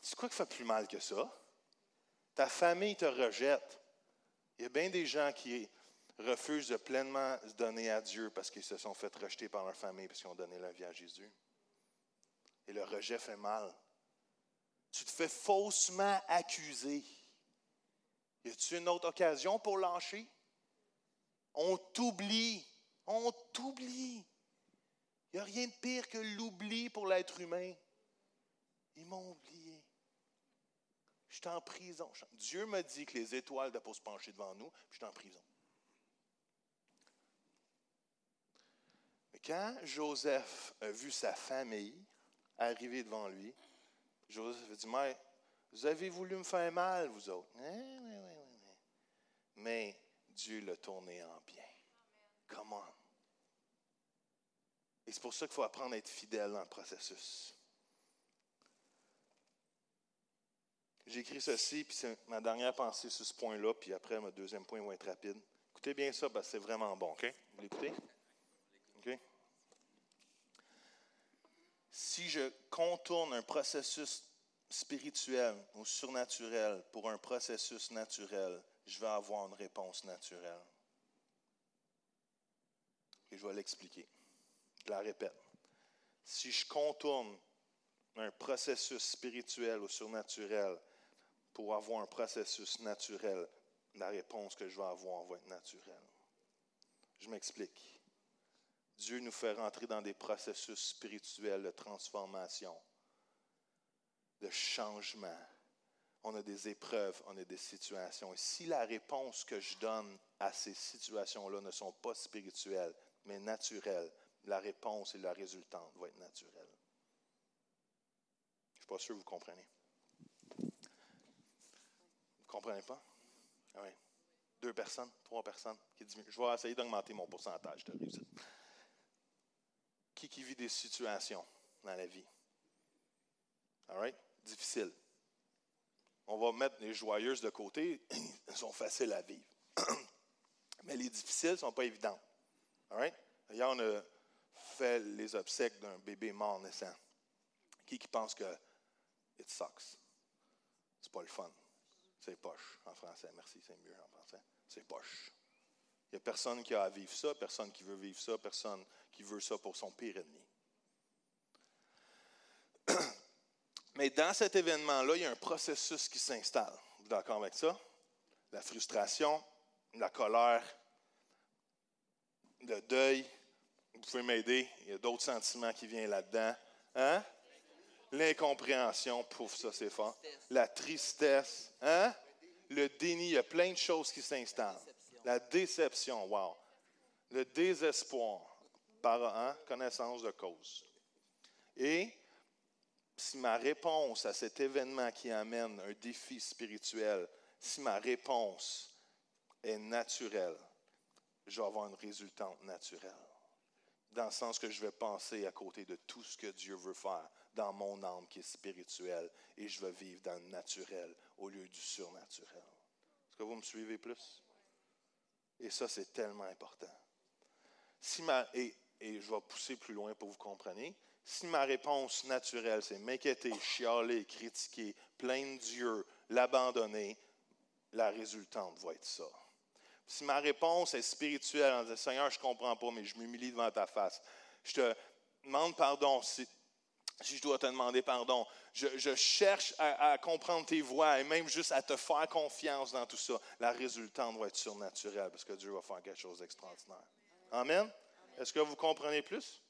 C'est quoi qui fait plus mal que ça? Ta famille te rejette. Il y a bien des gens qui refusent de pleinement se donner à Dieu parce qu'ils se sont fait rejeter par leur famille parce qu'ils ont donné leur vie à Jésus. Et le rejet fait mal. Tu te fais faussement accuser. Y a-t-il une autre occasion pour lâcher? On t'oublie. On t'oublie. Il n'y a rien de pire que l'oubli pour l'être humain. Ils m'ont oublié. Je suis en prison. Dieu m'a dit que les étoiles doivent pas se pencher devant nous, puis je suis en prison. Quand Joseph a vu sa famille arriver devant lui, Joseph a dit, mais vous avez voulu me faire mal, vous autres. Mais Dieu l'a tourné en bien. Comment? Et c'est pour ça qu'il faut apprendre à être fidèle dans le processus. J'écris ceci, puis c'est ma dernière pensée sur ce point-là, puis après, mon deuxième point va être rapide. Écoutez bien ça, parce que c'est vraiment bon, OK? Vous l'écoutez? OK? Si je contourne un processus spirituel ou surnaturel pour un processus naturel, je vais avoir une réponse naturelle. Et je vais l'expliquer. Je la répète. Si je contourne un processus spirituel ou surnaturel pour avoir un processus naturel, la réponse que je vais avoir va être naturelle. Je m'explique. Dieu nous fait rentrer dans des processus spirituels de transformation, de changement. On a des épreuves, on a des situations. Et si la réponse que je donne à ces situations-là ne sont pas spirituelles, mais naturelles, la réponse et la résultante vont être naturelle. Je ne suis pas sûr que vous comprenez. Vous ne comprenez pas? Ah oui. Deux personnes, trois personnes qui Je vais essayer d'augmenter mon pourcentage de réussite qui, vit des situations dans la vie? All right? Difficile. On va mettre les joyeuses de côté, elles sont faciles à vivre. Mais les difficiles ne sont pas évidentes. All right? D'ailleurs, on a fait les obsèques d'un bébé mort naissant. Qui qui pense que it sucks? C'est pas le fun. C'est poche en français. Merci, c'est mieux en français. C'est poche. Il n'y a personne qui a à vivre ça, personne qui veut vivre ça, personne qui veut ça pour son pire ennemi. Mais dans cet événement-là, il y a un processus qui s'installe. Vous êtes d'accord avec ça? La frustration, la colère, le deuil. Vous pouvez m'aider. Il y a d'autres sentiments qui viennent là-dedans. Hein? L'incompréhension, pouf, ça c'est fort. La tristesse, hein? Le déni, il y a plein de choses qui s'installent. La déception, wow. Le désespoir, par hein? connaissance de cause. Et si ma réponse à cet événement qui amène un défi spirituel, si ma réponse est naturelle, je vais avoir une résultante naturelle. Dans le sens que je vais penser à côté de tout ce que Dieu veut faire dans mon âme qui est spirituelle et je vais vivre dans le naturel au lieu du surnaturel. Est-ce que vous me suivez plus? Et ça, c'est tellement important. Si ma, et, et je vais pousser plus loin pour vous compreniez. Si ma réponse naturelle, c'est m'inquiéter, chialer, critiquer, plaindre Dieu, l'abandonner, la résultante va être ça. Si ma réponse est spirituelle en disant Seigneur, je ne comprends pas, mais je m'humilie devant ta face, je te demande pardon si, je dois te demander pardon. Je, cherche à, à, comprendre tes voies et même juste à te faire confiance dans tout ça. La résultante va être surnaturelle parce que Dieu va faire quelque chose d'extraordinaire. Amen? Est-ce que vous comprenez plus?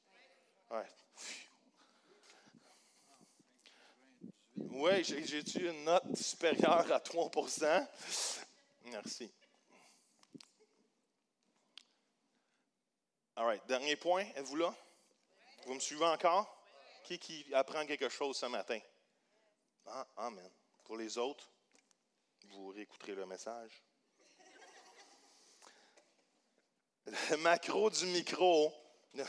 Oui, j'ai eu une note supérieure à 3% Merci. All right. Dernier point, êtes-vous là? Vous me suivez encore? Qui, qui apprend quelque chose ce matin? Ah, amen. Pour les autres, vous réécouterez le message. Le macro du micro.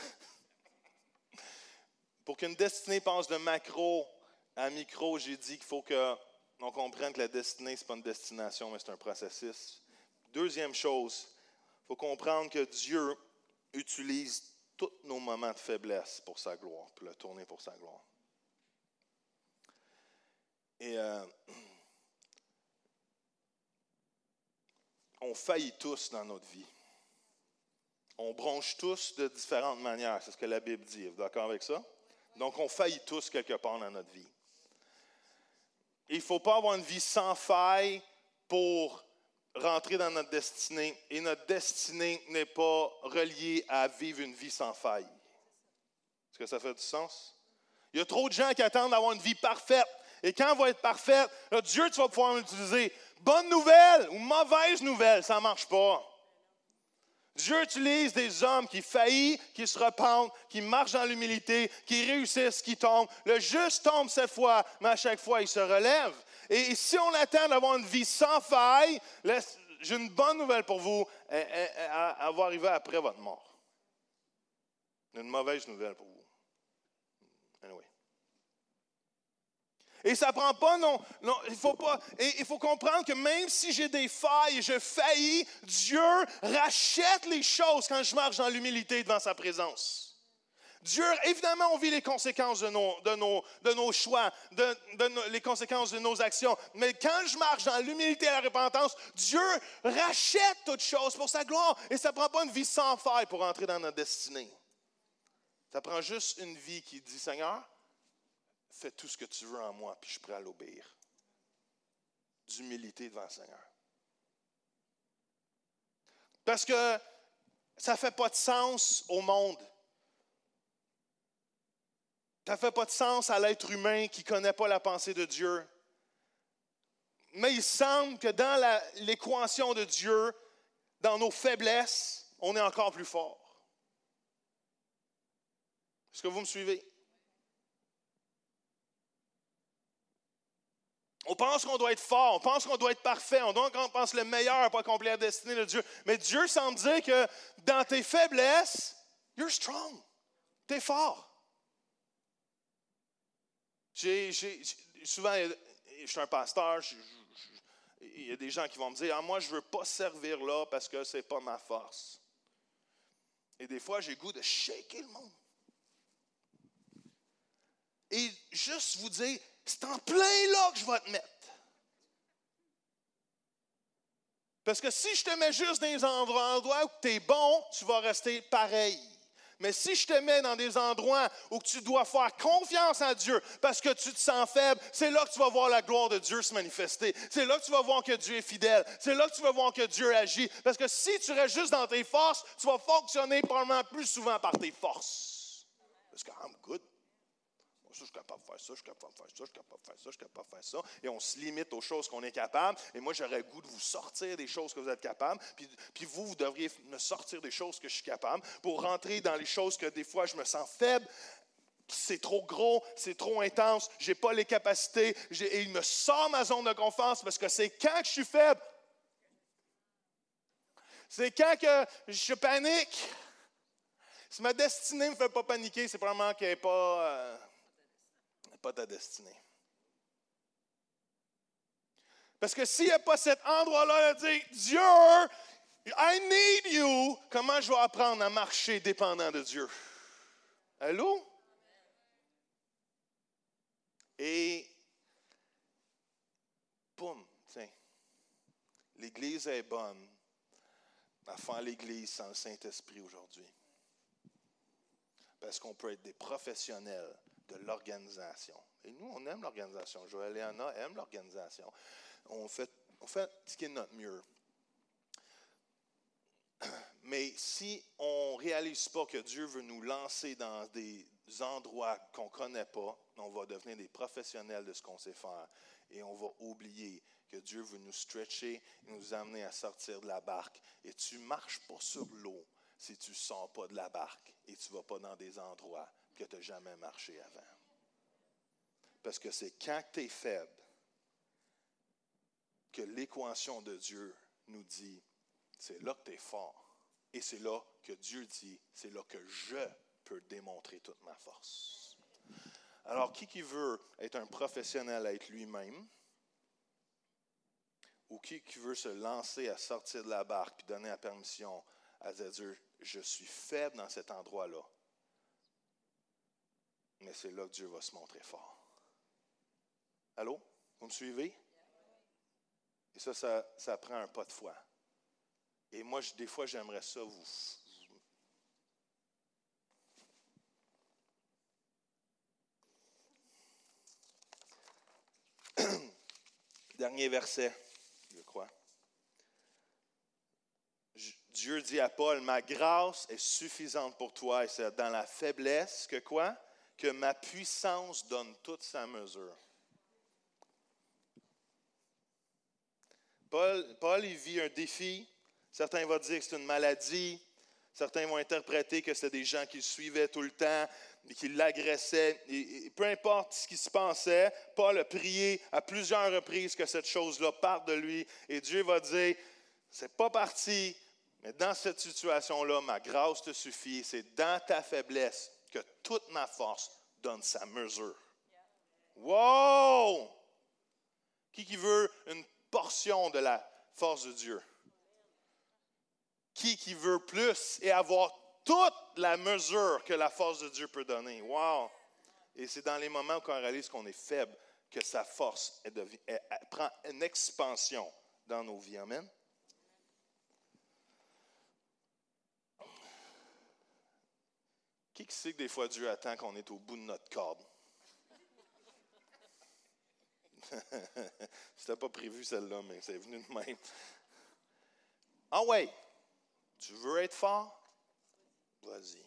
Pour qu'une destinée passe de macro à micro, j'ai dit qu'il faut qu'on comprenne que la destinée, ce n'est pas une destination, mais c'est un processus. Deuxième chose, il faut comprendre que Dieu utilise tous nos moments de faiblesse pour sa gloire, pour le tourner pour sa gloire. Et euh, on faillit tous dans notre vie. On bronche tous de différentes manières, c'est ce que la Bible dit. Vous d'accord avec ça? Donc, on faillit tous quelque part dans notre vie. Il ne faut pas avoir une vie sans faille pour rentrer dans notre destinée. Et notre destinée n'est pas reliée à vivre une vie sans faille. Est-ce que ça fait du sens? Il y a trop de gens qui attendent d'avoir une vie parfaite. Et quand elle va être parfaite, Dieu, tu vas pouvoir l'utiliser. Bonne nouvelle ou mauvaise nouvelle, ça ne marche pas. Dieu utilise des hommes qui faillissent, qui se repentent, qui marchent dans l'humilité, qui réussissent, qui tombent. Le juste tombe cette fois, mais à chaque fois, il se relève. Et si on attend d'avoir une vie sans faille, j'ai une bonne nouvelle pour vous, elle, va arriver après votre mort. Une mauvaise nouvelle pour vous. Anyway. Et ça prend pas, non, il faut pas, et il faut comprendre que même si j'ai des failles et je faillis, Dieu rachète les choses quand je marche dans l'humilité devant sa présence. Dieu, évidemment, on vit les conséquences de nos, de nos, de nos choix, de, de les conséquences de nos actions. Mais quand je marche dans l'humilité et la repentance, Dieu rachète toutes choses pour sa gloire. Et ça ne prend pas une vie sans faille pour entrer dans notre destinée. Ça prend juste une vie qui dit, Seigneur, fais tout ce que tu veux en moi, puis je suis prêt à l'obéir. D'humilité devant le Seigneur. Parce que ça ne fait pas de sens au monde. Ça ne fait pas de sens à l'être humain qui ne connaît pas la pensée de Dieu. Mais il semble que dans l'équation de Dieu, dans nos faiblesses, on est encore plus fort. Est-ce que vous me suivez? On pense qu'on doit être fort, on pense qu'on doit être parfait, on, pense le meilleur pour accomplir la destinée de Dieu. Mais Dieu semble dire que dans tes faiblesses, you're strong. Tu es fort. souvent, je suis un pasteur, il y a des gens qui vont me dire ah, Moi, je ne veux pas servir là parce que ce n'est pas ma force. Et des fois, j'ai goût de shaker le monde. et juste vous dire, c'est en plein là que je vais te mettre. Parce que si je te mets juste dans des endroits, où tu es bon, tu vas rester pareil. Mais si je te mets dans des endroits où tu dois faire confiance à Dieu parce que tu te sens faible, c'est là que tu vas voir la gloire de Dieu se manifester. C'est là que tu vas voir que Dieu est fidèle. C'est là que tu vas voir que Dieu agit. Parce que si tu restes juste dans tes forces, tu vas fonctionner probablement plus souvent par tes forces. Parce que I'm good. Je suis capable de faire ça, je suis capable de faire ça, je suis capable de faire ça, je suis capable de faire ça. Et on se limite aux choses qu'on est capable. Et moi, j'aurais le goût de vous sortir des choses que vous êtes capable. Puis, puis vous, vous devriez me sortir des choses que je suis capable pour rentrer dans les choses que des fois je me sens faible. C'est trop gros, c'est trop intense, je n'ai pas les capacités. j'ai- Et il me sort ma zone de confiance parce que c'est quand que je suis faible. C'est quand que je panique. Si ma destinée ne me fait pas paniquer, c'est probablement qu'elle n'est pas. euh, pas ta destinée. Parce que s'il n'y a pas cet endroit-là de dire Dieu, I need you, comment je vais apprendre à marcher dépendant de Dieu? Allô? Et, boum, tiens, l'Église est bonne à faire l'Église sans le Saint-Esprit aujourd'hui. Parce qu'on peut être des professionnels de l'organisation. Et nous, on aime l'organisation. Joël et Anna aiment l'organisation. On fait, on fait ce qui est notre mieux. Mais si on ne réalise pas que Dieu veut nous lancer dans des endroits qu'on ne connaît pas, on va devenir des professionnels de ce qu'on sait faire. Et on va oublier que Dieu veut nous stretcher et nous amener à sortir de la barque. Et tu ne marches pas sur l'eau si tu ne sors pas de la barque et tu ne vas pas dans des endroits que tu n'as jamais marché avant. Parce que c'est quand tu es faible que l'équation de Dieu nous dit, c'est là que tu es fort. Et c'est là que Dieu dit, c'est là que je peux démontrer toute ma force. Alors, qui qui veut être un professionnel à être lui-même, ou qui qui veut se lancer à sortir de la barque puis donner la permission à Dieu, je suis faible dans cet endroit-là, mais c'est là que Dieu va se montrer fort. Allô? Vous me suivez? Et ça, ça, prend un pas de foi. Et moi, des fois, j'aimerais ça vous. Dernier verset, je crois. Dieu dit à Paul, ma grâce est suffisante pour toi et c'est dans la faiblesse que quoi? Que ma puissance donne toute sa mesure. Paul, Paul, vit un défi. Certains vont dire que c'est une maladie. Certains vont interpréter que c'est des gens qui le suivaient tout le temps et qui l'agressaient. Peu importe ce qui se passait, Paul a prié à plusieurs reprises que cette chose-là parte de lui. Et Dieu va dire, c'est pas parti, mais dans cette situation-là, ma grâce te suffit. C'est dans ta faiblesse que toute ma force donne sa mesure. Wow! Qui qui veut une portion de la force de Dieu? Qui qui veut plus et avoir toute la mesure que la force de Dieu peut donner? Wow! Et c'est dans les moments où on réalise qu'on est faible que sa force prend une expansion dans nos vies. Amen? Qui qui sait que des fois Dieu attend qu'on est au bout de notre corde? C'était pas prévu celle-là, mais c'est venu de même. Ah ouais, tu veux être fort? Vas-y.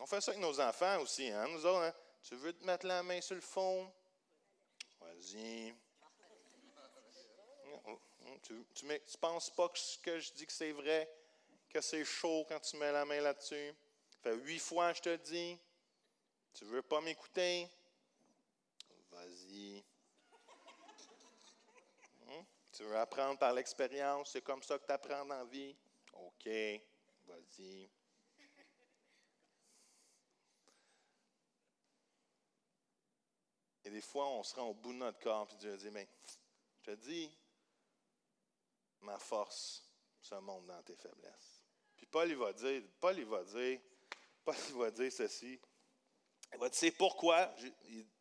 On fait ça avec nos enfants aussi, hein, nous autres. hein? Tu veux te mettre la main sur le fond? Vas-y. Tu, tu, tu penses pas que ce que je dis que c'est vrai, que c'est chaud quand tu mets la main là-dessus? Huit fois je te dis. Tu veux pas m'écouter? Vas-y. Hum? Tu veux apprendre par l'expérience? C'est comme ça que tu apprends dans la vie? OK, vas-y. Et des fois, on se rend au bout de notre corps, puis Dieu dit, mais je te dis, ma force se montre dans tes faiblesses. Puis Paul, il va dire, Paul, il va dire, Paul, va dire ceci. Il va dire, c'est pourquoi,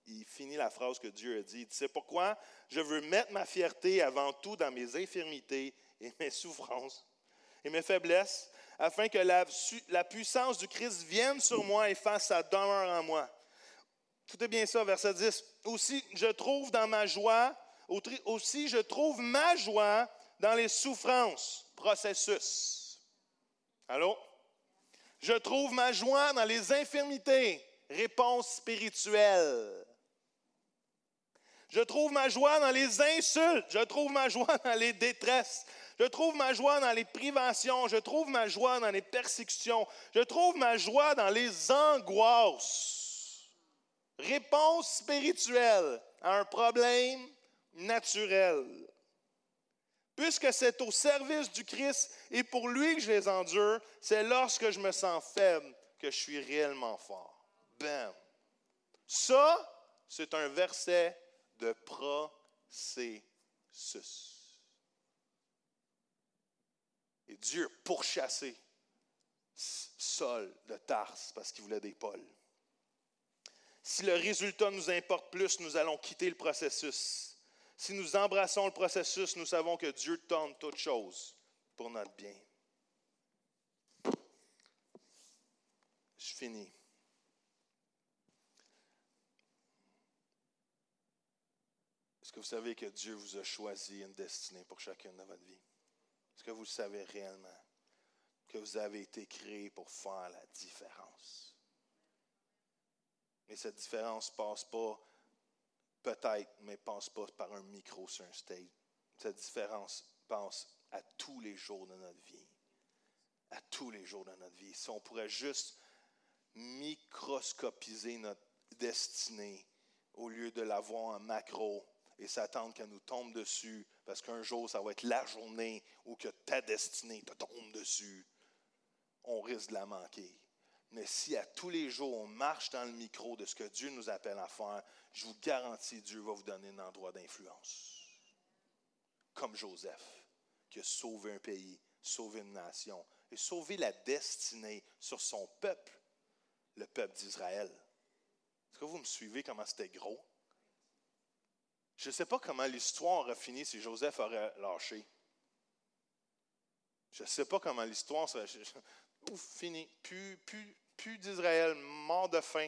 il, finit la phrase que Dieu a dit, il dit, c'est pourquoi je veux mettre ma fierté avant tout dans mes infirmités et mes souffrances et mes faiblesses, afin que la, puissance du Christ vienne sur moi et fasse sa demeure en moi. Écoutez bien ça, verset 10. Aussi, je trouve dans ma joie, aussi je trouve ma joie dans les souffrances, processus. Allô? Je trouve ma joie dans les infirmités, réponse spirituelle. Je trouve ma joie dans les insultes. Je trouve ma joie dans les détresses. Je trouve ma joie dans les privations. Je trouve ma joie dans les persécutions. Je trouve ma joie dans les angoisses. Réponse spirituelle à un problème naturel. Puisque c'est au service du Christ et pour lui que je les endure, c'est lorsque je me sens faible que je suis réellement fort. Bam. Ça, c'est un verset de processus. Et Dieu a pourchassé Saul de Tarse parce qu'il voulait des pôles. Si le résultat nous importe plus, nous allons quitter le processus. Si nous embrassons le processus, nous savons que Dieu tourne toutes choses pour notre bien. Je finis. Est-ce que vous savez que Dieu vous a choisi une destinée pour chacune de votre vie? Est-ce que vous le savez réellement? Que vous avez été créé pour faire la différence? Mais cette différence ne passe pas, peut-être, mais passe pas par un micro sur un stage. Cette différence passe à tous les jours de notre vie. À tous les jours de notre vie. Si on pourrait juste microscopiser notre destinée au lieu de la voir en macro et s'attendre qu'elle nous tombe dessus parce qu'un jour, ça va être la journée où que ta destinée te tombe dessus, on risque de la manquer. Mais si à tous les jours, on marche dans le micro de ce que Dieu nous appelle à faire, je vous garantis, Dieu va vous donner un endroit d'influence. Comme Joseph, qui a sauvé un pays, sauvé une nation et sauvé la destinée sur son peuple, le peuple d'Israël. Est-ce que vous me suivez comment c'était gros? Je ne sais pas comment l'histoire aurait fini si Joseph aurait lâché. Je ne sais pas comment l'histoire serait. Ouf, fini. Plus, plus, plus d'Israël, mort de faim.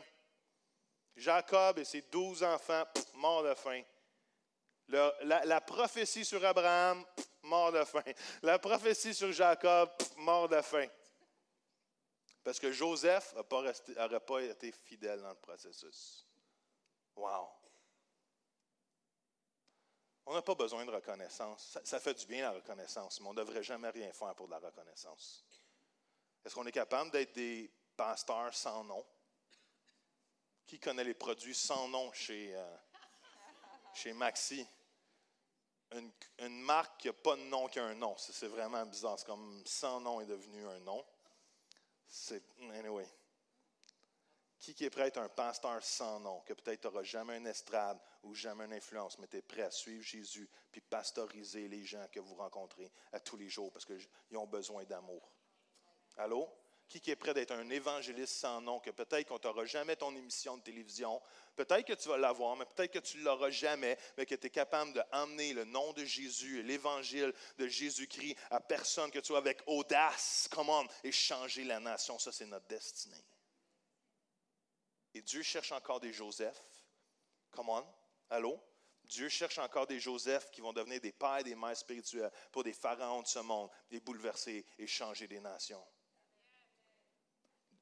Jacob et ses douze enfants, pff, morts de faim. La, prophétie sur Abraham, mort de faim. La prophétie sur Jacob, mort de faim. Parce que Joseph n'aurait pas été fidèle dans le processus. Wow! On n'a pas besoin de reconnaissance. Ça, ça fait du bien la reconnaissance, mais on ne devrait jamais rien faire pour de la reconnaissance. Est-ce qu'on est capable d'être des pasteurs sans nom? Qui connaît les produits sans nom chez, euh, chez Maxi? Une, marque qui n'a pas de nom qui a un nom. C'est vraiment bizarre. C'est comme sans nom est devenu un nom. C'est. Anyway. Qui, qui est prêt à être un pasteur sans nom, que peut-être tu n'auras jamais une estrade ou jamais une influence, mais tu es prêt à suivre Jésus puis pasteuriser les gens que vous rencontrez à tous les jours parce qu'ils ont besoin d'amour. Allô? Qui, est prêt d'être un évangéliste sans nom, que peut-être qu'on n'aura jamais ton émission de télévision, peut-être que tu vas l'avoir, mais peut-être que tu ne l'auras jamais, mais que tu es capable d'emmener le nom de Jésus et l'évangile de Jésus-Christ à personne, que tu sois avec audace, come on, et changer la nation. Ça, c'est notre destinée. Et Dieu cherche encore des Joseph. Come on. Allô? Dieu cherche encore des Joseph qui vont devenir des pères et des mères spirituels pour des pharaons de ce monde, les bouleverser et changer des nations.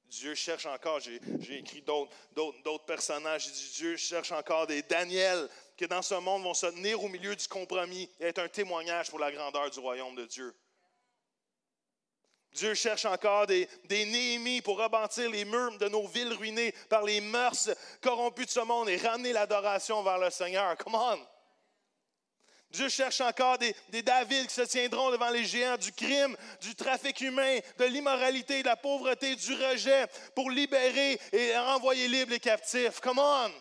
Dieu cherche encore, j'ai écrit d'autres- personnages, j'ai Dieu cherche encore des Daniel qui dans ce monde vont se tenir au milieu du compromis et être un témoignage pour la grandeur du royaume de Dieu. Dieu cherche encore des, des pour rebâtir les murs de nos villes ruinées par les mœurs corrompues de ce monde et ramener l'adoration vers le Seigneur. Come on! Dieu cherche encore des, des David qui se tiendront devant les géants du crime, du trafic humain, de l'immoralité, de la pauvreté, du rejet, pour libérer et renvoyer libres les captifs. Come on!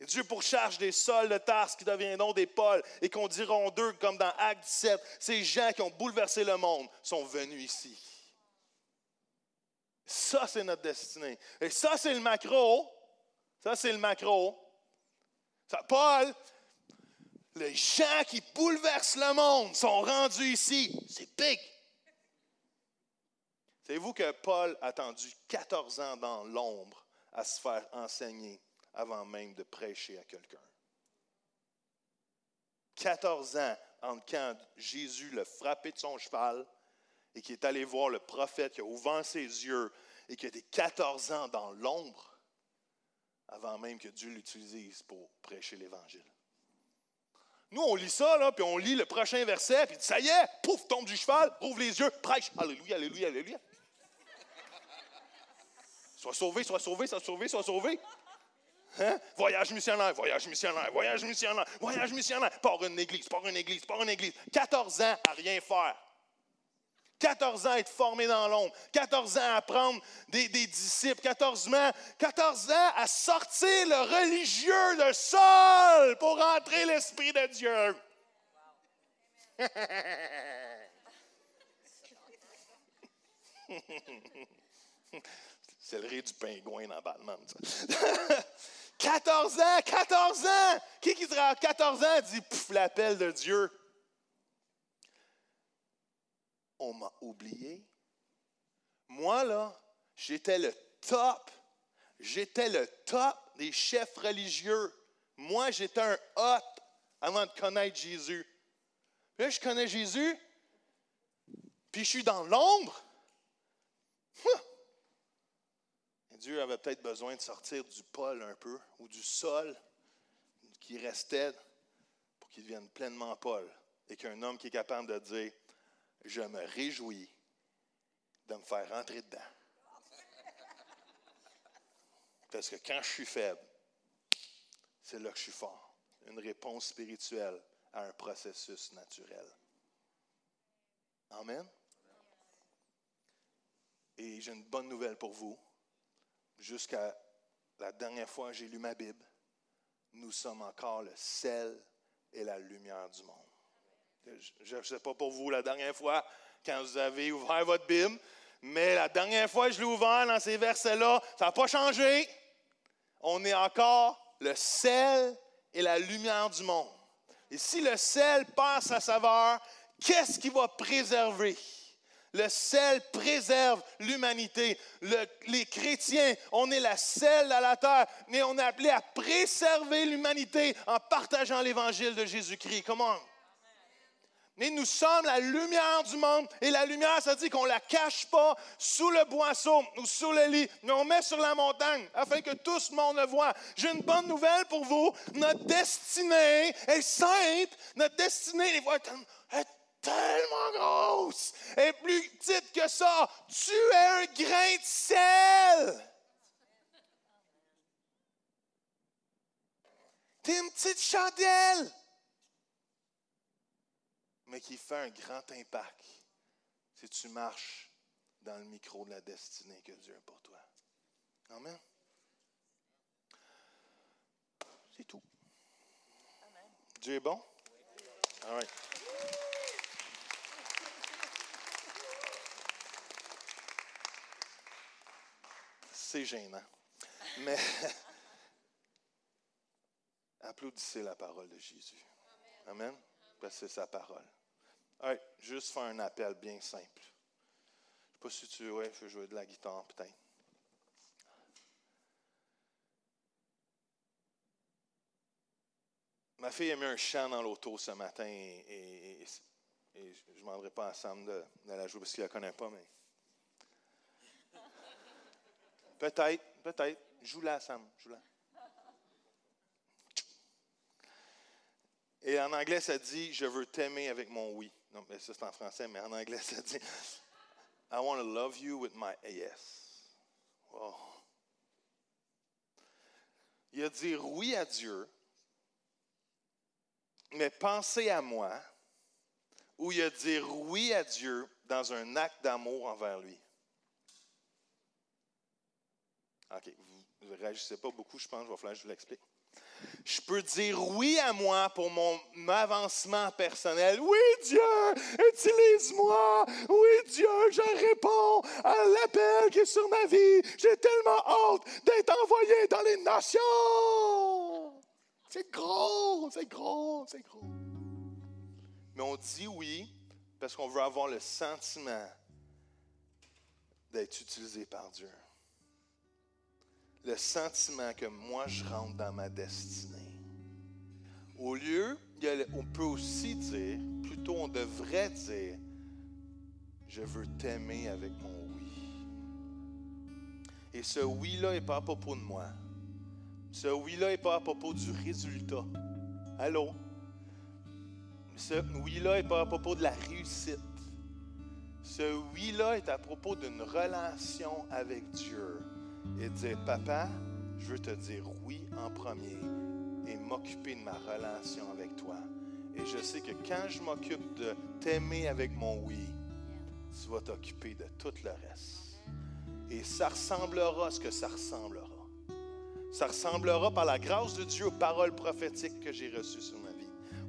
Et Dieu pourcharge des sols de Tarse qui deviendront des pôles et qu'on diront d'eux comme dans Acte 17. Ces gens qui ont bouleversé le monde sont venus ici. Ça, c'est notre destinée. Et ça, c'est le macro. Ça, c'est le macro. Ça, Paul, les gens qui bouleversent le monde sont rendus ici. C'est big. Savez-vous que Paul a attendu 14 ans dans l'ombre à se faire enseigner avant même de prêcher à quelqu'un? 14 ans entre quand Jésus l'a frappé de son cheval et qui est allé voir le prophète, qui a ouvert ses yeux et qui a été 14 ans dans l'ombre avant même que Dieu l'utilise pour prêcher l'Évangile. Nous, on lit ça, là, puis on lit le prochain verset, puis ça y est, pouf, tombe du cheval, ouvre les yeux, prêche. Alléluia, alléluia, alléluia. Sois sauvé, sois sauvé, sois sauvé, sois sauvé. Hein? Voyage missionnaire, voyage missionnaire, voyage missionnaire, voyage missionnaire. Par une église, par une église, par une église. 14 ans à rien faire. 14 ans à être formé dans l'ombre, 14 ans à prendre des, disciples, 14 ans, 14 ans à sortir le religieux de sol pour entrer l'Esprit de Dieu. C'est le rire du pingouin dans Batman. Ça. 14 ans, 14 ans! Qui qui sera à 14 ans dit, pouf, l'appel de Dieu? On m'a oublié. Moi, là, j'étais le top. J'étais le top des chefs religieux. Moi, j'étais un hot avant de connaître Jésus. Puis là, je connais Jésus, puis je suis dans l'ombre. Dieu avait peut-être besoin de sortir du pôle un peu, ou du sol qui restait, pour qu'il devienne pleinement Paul. Et qu'un homme qui est capable de dire je me réjouis de me faire rentrer dedans. Parce que quand je suis faible, c'est là que je suis fort. Une réponse spirituelle à un processus naturel. Amen? Et j'ai une bonne nouvelle pour vous. Jusqu'à la dernière fois que j'ai lu ma Bible, nous sommes encore le sel et la lumière du monde. Je ne sais pas pour vous la dernière fois quand vous avez ouvert votre Bible, mais la dernière fois que je l'ai ouvert dans ces versets-là, ça n'a pas changé. On est encore le sel et la lumière du monde. Et si le sel perd sa saveur, qu'est-ce qui va préserver? Le sel préserve l'humanité. les chrétiens, on est la sel à la terre, mais on est appelé à préserver l'humanité en partageant l'évangile de Jésus-Christ. Comment? Mais nous sommes la lumière du monde. Et la lumière, ça dit qu'on ne la cache pas sous le boisseau ou sous le lit, mais on met sur la montagne afin que tout le monde le voit. J'ai une bonne nouvelle pour vous. Notre destinée est sainte. Notre destinée, les est tellement grosse. Et plus petite que ça. Tu es un grain de sel. Tu es une petite chandelle mais qui fait un grand impact si tu marches dans le micro de la destinée que Dieu a pour toi. Amen. C'est tout. Dieu est bon? All right. C'est gênant. Mais applaudissez la parole de Jésus. Amen. Parce que c'est sa parole juste faire un appel bien simple. Je ne sais pas si tu veux jouer de la guitare, peut-être. Ma fille a mis un chant dans l'auto ce matin et, je ne demanderai pas à Sam de, la jouer parce qu'il ne la connaît pas, mais. Peut-être, peut-être. Joue-la, Sam, joue-la. Et en anglais, ça dit Je veux t'aimer avec mon oui. Non, mais ça c'est en français, mais en anglais, ça dit I want to love you with my yes. Wow. Il a dit oui à Dieu, mais pensez à moi, ou il a dit oui à Dieu dans un acte d'amour envers lui. OK, vous ne réagissez pas beaucoup, je pense, je vais falloir que je vous l'explique. Je peux dire oui à moi pour mon avancement personnel. Oui, Dieu, utilise-moi. Oui, Dieu, je réponds à l'appel qui est sur ma vie. J'ai tellement hâte d'être envoyé dans les nations. C'est gros, c'est gros, c'est gros. Mais on dit oui parce qu'on veut avoir le sentiment d'être utilisé par Dieu. Le sentiment que moi, je rentre dans ma destinée. Au lieu, on peut aussi dire, plutôt on devrait dire, je veux t'aimer avec mon oui. Et ce oui-là n'est pas à propos de moi. Ce oui-là n'est pas à propos du résultat. Allô? Ce oui-là n'est pas à propos de la réussite. Ce oui-là est à propos d'une relation avec Dieu. Et dire, papa, je veux te dire oui en premier et m'occuper de ma relation avec toi. Et je sais que quand je m'occupe de t'aimer avec mon oui, tu vas t'occuper de tout le reste. Et ça ressemblera à ce que ça ressemblera. Ça ressemblera par la grâce de Dieu aux paroles prophétiques que j'ai reçues sur ma vie.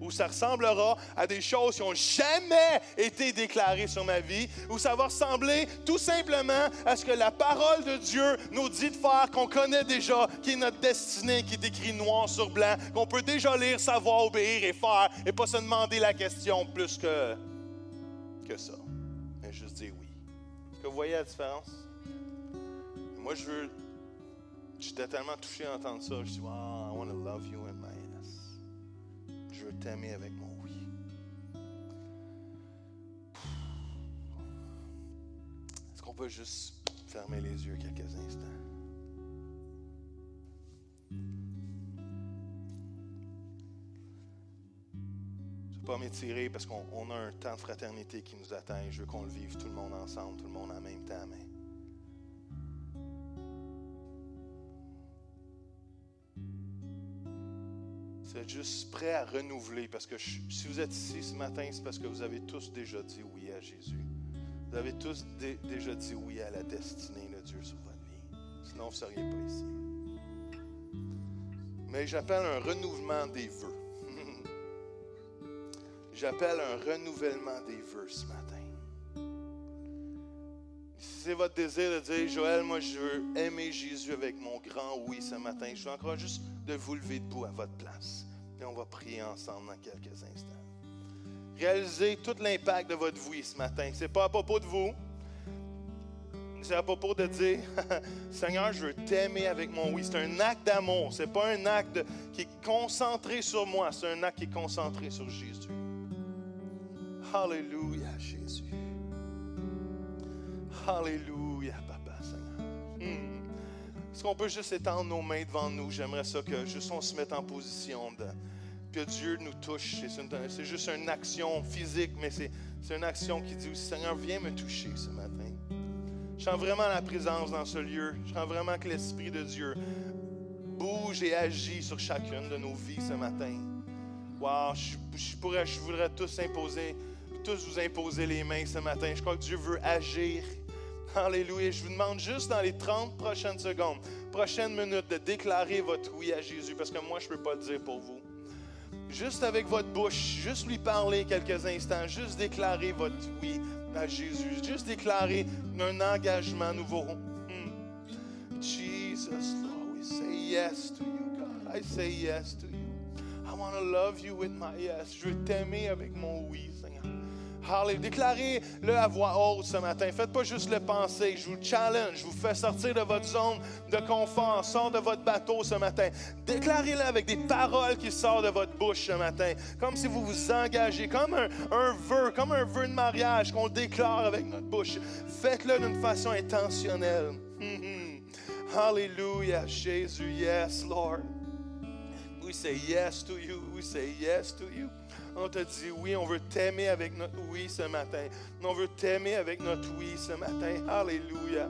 Ou ça ressemblera à des choses qui n'ont jamais été déclarées sur ma vie. Ou ça va ressembler tout simplement à ce que la parole de Dieu nous dit de faire, qu'on connaît déjà, qui est notre destinée, qui est écrit noir sur blanc, qu'on peut déjà lire, savoir, obéir et faire, et pas se demander la question plus que, que ça. Mais juste dire oui. Est-ce que vous voyez la différence? Moi, je veux J'étais tellement touché à entendre ça. Je dis, wow, I want to love you t'aimer avec mon oui. Est-ce qu'on peut juste fermer les yeux quelques instants? Je ne vais pas m'étirer parce qu'on on a un temps de fraternité qui nous attend je veux qu'on le vive tout le monde ensemble, tout le monde en même temps. Mais Êtes juste prêt à renouveler parce que si vous êtes ici ce matin, c'est parce que vous avez tous déjà dit oui à Jésus. Vous avez tous dé- déjà dit oui à la destinée de Dieu sur votre vie. Sinon, vous ne seriez pas ici. Mais j'appelle un renouvellement des vœux. j'appelle un renouvellement des vœux ce matin. Si c'est votre désir de dire, Joël, moi je veux aimer Jésus avec mon grand oui ce matin, je veux encore juste de vous lever debout à votre place. Et on va prier ensemble dans quelques instants. Réalisez tout l'impact de votre oui ce matin. Ce n'est pas à propos de vous. C'est à propos de dire, Seigneur, je veux t'aimer avec mon oui. C'est un acte d'amour. Ce n'est pas un acte qui est concentré sur moi. C'est un acte qui est concentré sur Jésus. Alléluia, Jésus. Alléluia. Hmm. Est-ce qu'on peut juste étendre nos mains devant nous? J'aimerais ça que juste on se mette en position, de, que Dieu nous touche. C'est juste une action physique, mais c'est une action qui dit aussi, Seigneur, viens me toucher ce matin. Je sens vraiment la présence dans ce lieu. Je sens vraiment que l'Esprit de Dieu bouge et agit sur chacune de nos vies ce matin. Wow, je, voudrais tous tous vous imposer les mains ce matin. Je crois que Dieu veut agir. Alléluia. Je vous demande juste dans les 30 prochaines secondes, prochaines minutes, de déclarer votre oui à Jésus, parce que moi, je ne peux pas le dire pour vous. Juste avec votre bouche, juste lui parler quelques instants, juste déclarer votre oui à Jésus, juste déclarer un engagement nouveau. Hmm. Jesus, Lord, we say yes to you, God. I say yes to you. I want to love you with my yes. Je veux t'aimer avec mon oui, Alléluia. Déclarez-le à voix haute ce matin. Faites pas juste le penser. Je vous challenge. Je vous fais sortir de votre zone de confort. Sort de votre bateau ce matin. Déclarez-le avec des paroles qui sortent de votre bouche ce matin. Comme si vous vous engagez. Comme un, un vœu. Comme un vœu de mariage qu'on déclare avec notre bouche. Faites-le d'une façon intentionnelle. Mhm. Alléluia. Jésus. Yes, Lord. We say yes to you. We say yes to you. On te dit oui, on veut t'aimer avec notre oui ce matin. On veut t'aimer avec notre oui ce matin. Alléluia.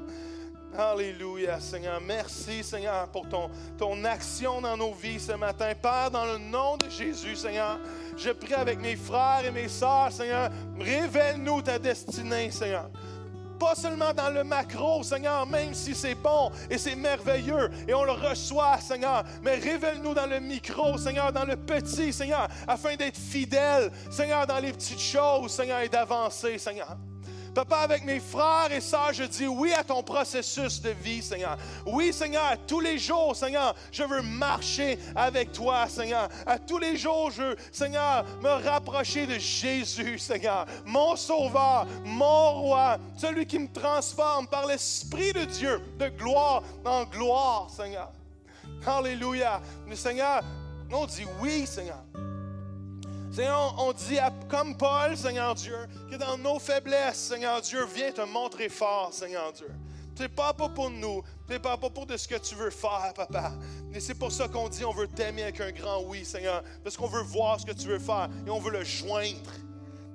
Alléluia, Seigneur. Merci, Seigneur, pour ton, ton action dans nos vies ce matin. Père, dans le nom de Jésus, Seigneur, je prie avec mes frères et mes sœurs, Seigneur, révèle-nous ta destinée, Seigneur. Pas seulement dans le macro, Seigneur, même si c'est bon et c'est merveilleux et on le reçoit, Seigneur, mais révèle-nous dans le micro, Seigneur, dans le petit, Seigneur, afin d'être fidèle, Seigneur, dans les petites choses, Seigneur, et d'avancer, Seigneur. Papa, avec mes frères et sœurs, je dis oui à ton processus de vie, Seigneur. Oui, Seigneur, tous les jours, Seigneur, je veux marcher avec toi, Seigneur. À tous les jours, je veux, Seigneur, me rapprocher de Jésus, Seigneur, mon Sauveur, mon Roi, celui qui me transforme par l'Esprit de Dieu de gloire en gloire, Seigneur. Alléluia. Mais Seigneur, on dit oui, Seigneur. Seigneur, on dit comme Paul, Seigneur Dieu, que dans nos faiblesses, Seigneur Dieu, viens te montrer fort, Seigneur Dieu. C'est pas pour nous, c'est pas pour de ce que tu veux faire, papa. Mais c'est pour ça qu'on dit on veut t'aimer avec un grand oui, Seigneur, parce qu'on veut voir ce que tu veux faire et on veut le joindre.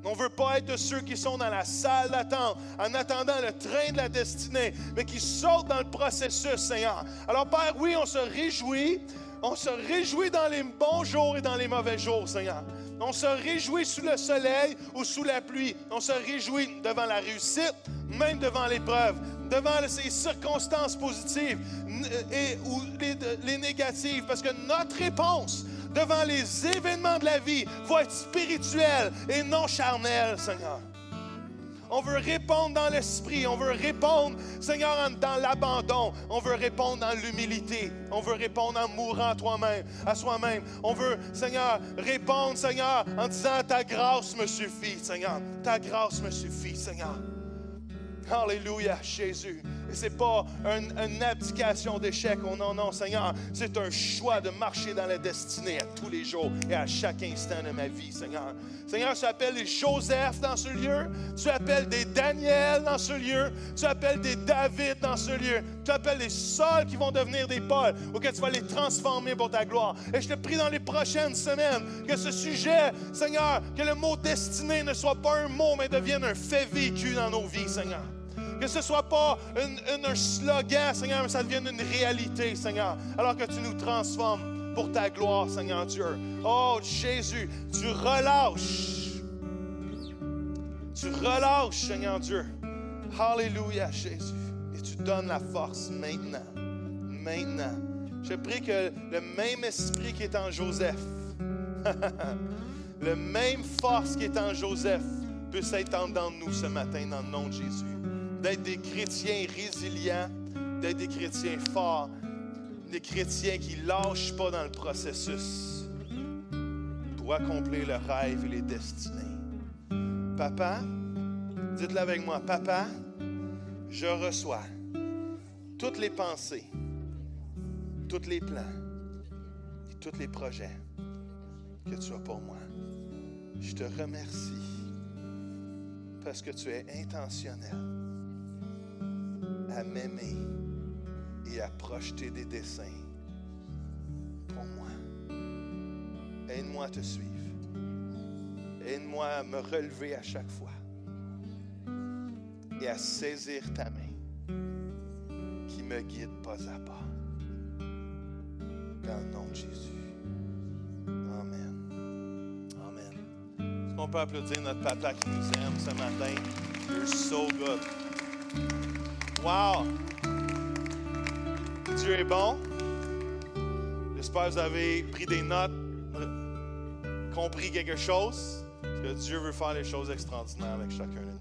On ne veut pas être ceux qui sont dans la salle d'attente en attendant le train de la destinée, mais qui sautent dans le processus, Seigneur. Alors, Père, oui, on se réjouit. On se réjouit dans les bons jours et dans les mauvais jours, Seigneur. On se réjouit sous le soleil ou sous la pluie. On se réjouit devant la réussite, même devant l'épreuve, devant ces circonstances positives et, ou les, les négatives, parce que notre réponse devant les événements de la vie va être spirituelle et non charnelle, Seigneur. On veut répondre dans l'esprit. On veut répondre, Seigneur, dans l'abandon. On veut répondre dans l'humilité. On veut répondre en mourant toi-même, à soi-même. On veut, Seigneur, répondre, Seigneur, en disant Ta grâce me suffit, Seigneur. Ta grâce me suffit, Seigneur. Alléluia, Jésus. Et ce n'est pas une, abdication d'échec. Oh non, non, Seigneur. C'est un choix de marcher dans la destinée à tous les jours et à chaque instant de ma vie, Seigneur. Seigneur, tu appelles des Joseph dans ce lieu. Tu appelles des Daniel dans ce lieu. Tu appelles des David dans ce lieu. Tu appelles des Sauls qui vont devenir des Paul ou que tu vas les transformer pour ta gloire. Et je te prie dans les prochaines semaines que ce sujet, Seigneur, que le mot destinée ne soit pas un mot, mais devienne un fait vécu dans nos vies, Seigneur. Que ce ne soit pas un slogan, Seigneur, mais ça devienne une réalité, Seigneur. Alors que tu nous transformes pour ta gloire, Seigneur Dieu. Oh Jésus, tu relâches. Tu relâches, Seigneur Dieu. Alléluia, Jésus. Et tu donnes la force maintenant. Maintenant. Je prie que le même esprit qui est en Joseph, le même force qui est en Joseph, puisse être en dans nous ce matin dans le nom de Jésus d'être des chrétiens résilients, d'être des chrétiens forts, des chrétiens qui ne lâchent pas dans le processus pour accomplir le rêve et les destinées. Papa, dites-le avec moi, Papa, je reçois toutes les pensées, tous les plans et tous les projets que tu as pour moi. Je te remercie parce que tu es intentionnel à m'aimer et à projeter des dessins pour moi. Aide-moi à te suivre. Aide-moi à me relever à chaque fois et à saisir ta main qui me guide pas à pas. Dans le nom de Jésus. Amen. Amen. Est-ce qu'on peut applaudir notre papa qui nous aime ce matin? You're so good. Wow! Dieu est bon. J'espère que vous avez pris des notes, compris quelque chose. Parce que Dieu veut faire les choses extraordinaires avec chacun de nous.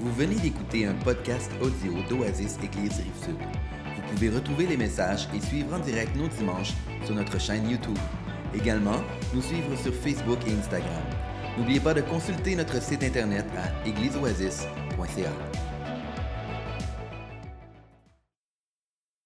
Vous venez d'écouter un podcast audio d'Oasis Église Rive-Sud. Vous pouvez retrouver les messages et suivre en direct nos dimanches sur notre chaîne YouTube. Également, nous suivre sur Facebook et Instagram. N'oubliez pas de consulter notre site internet à with you.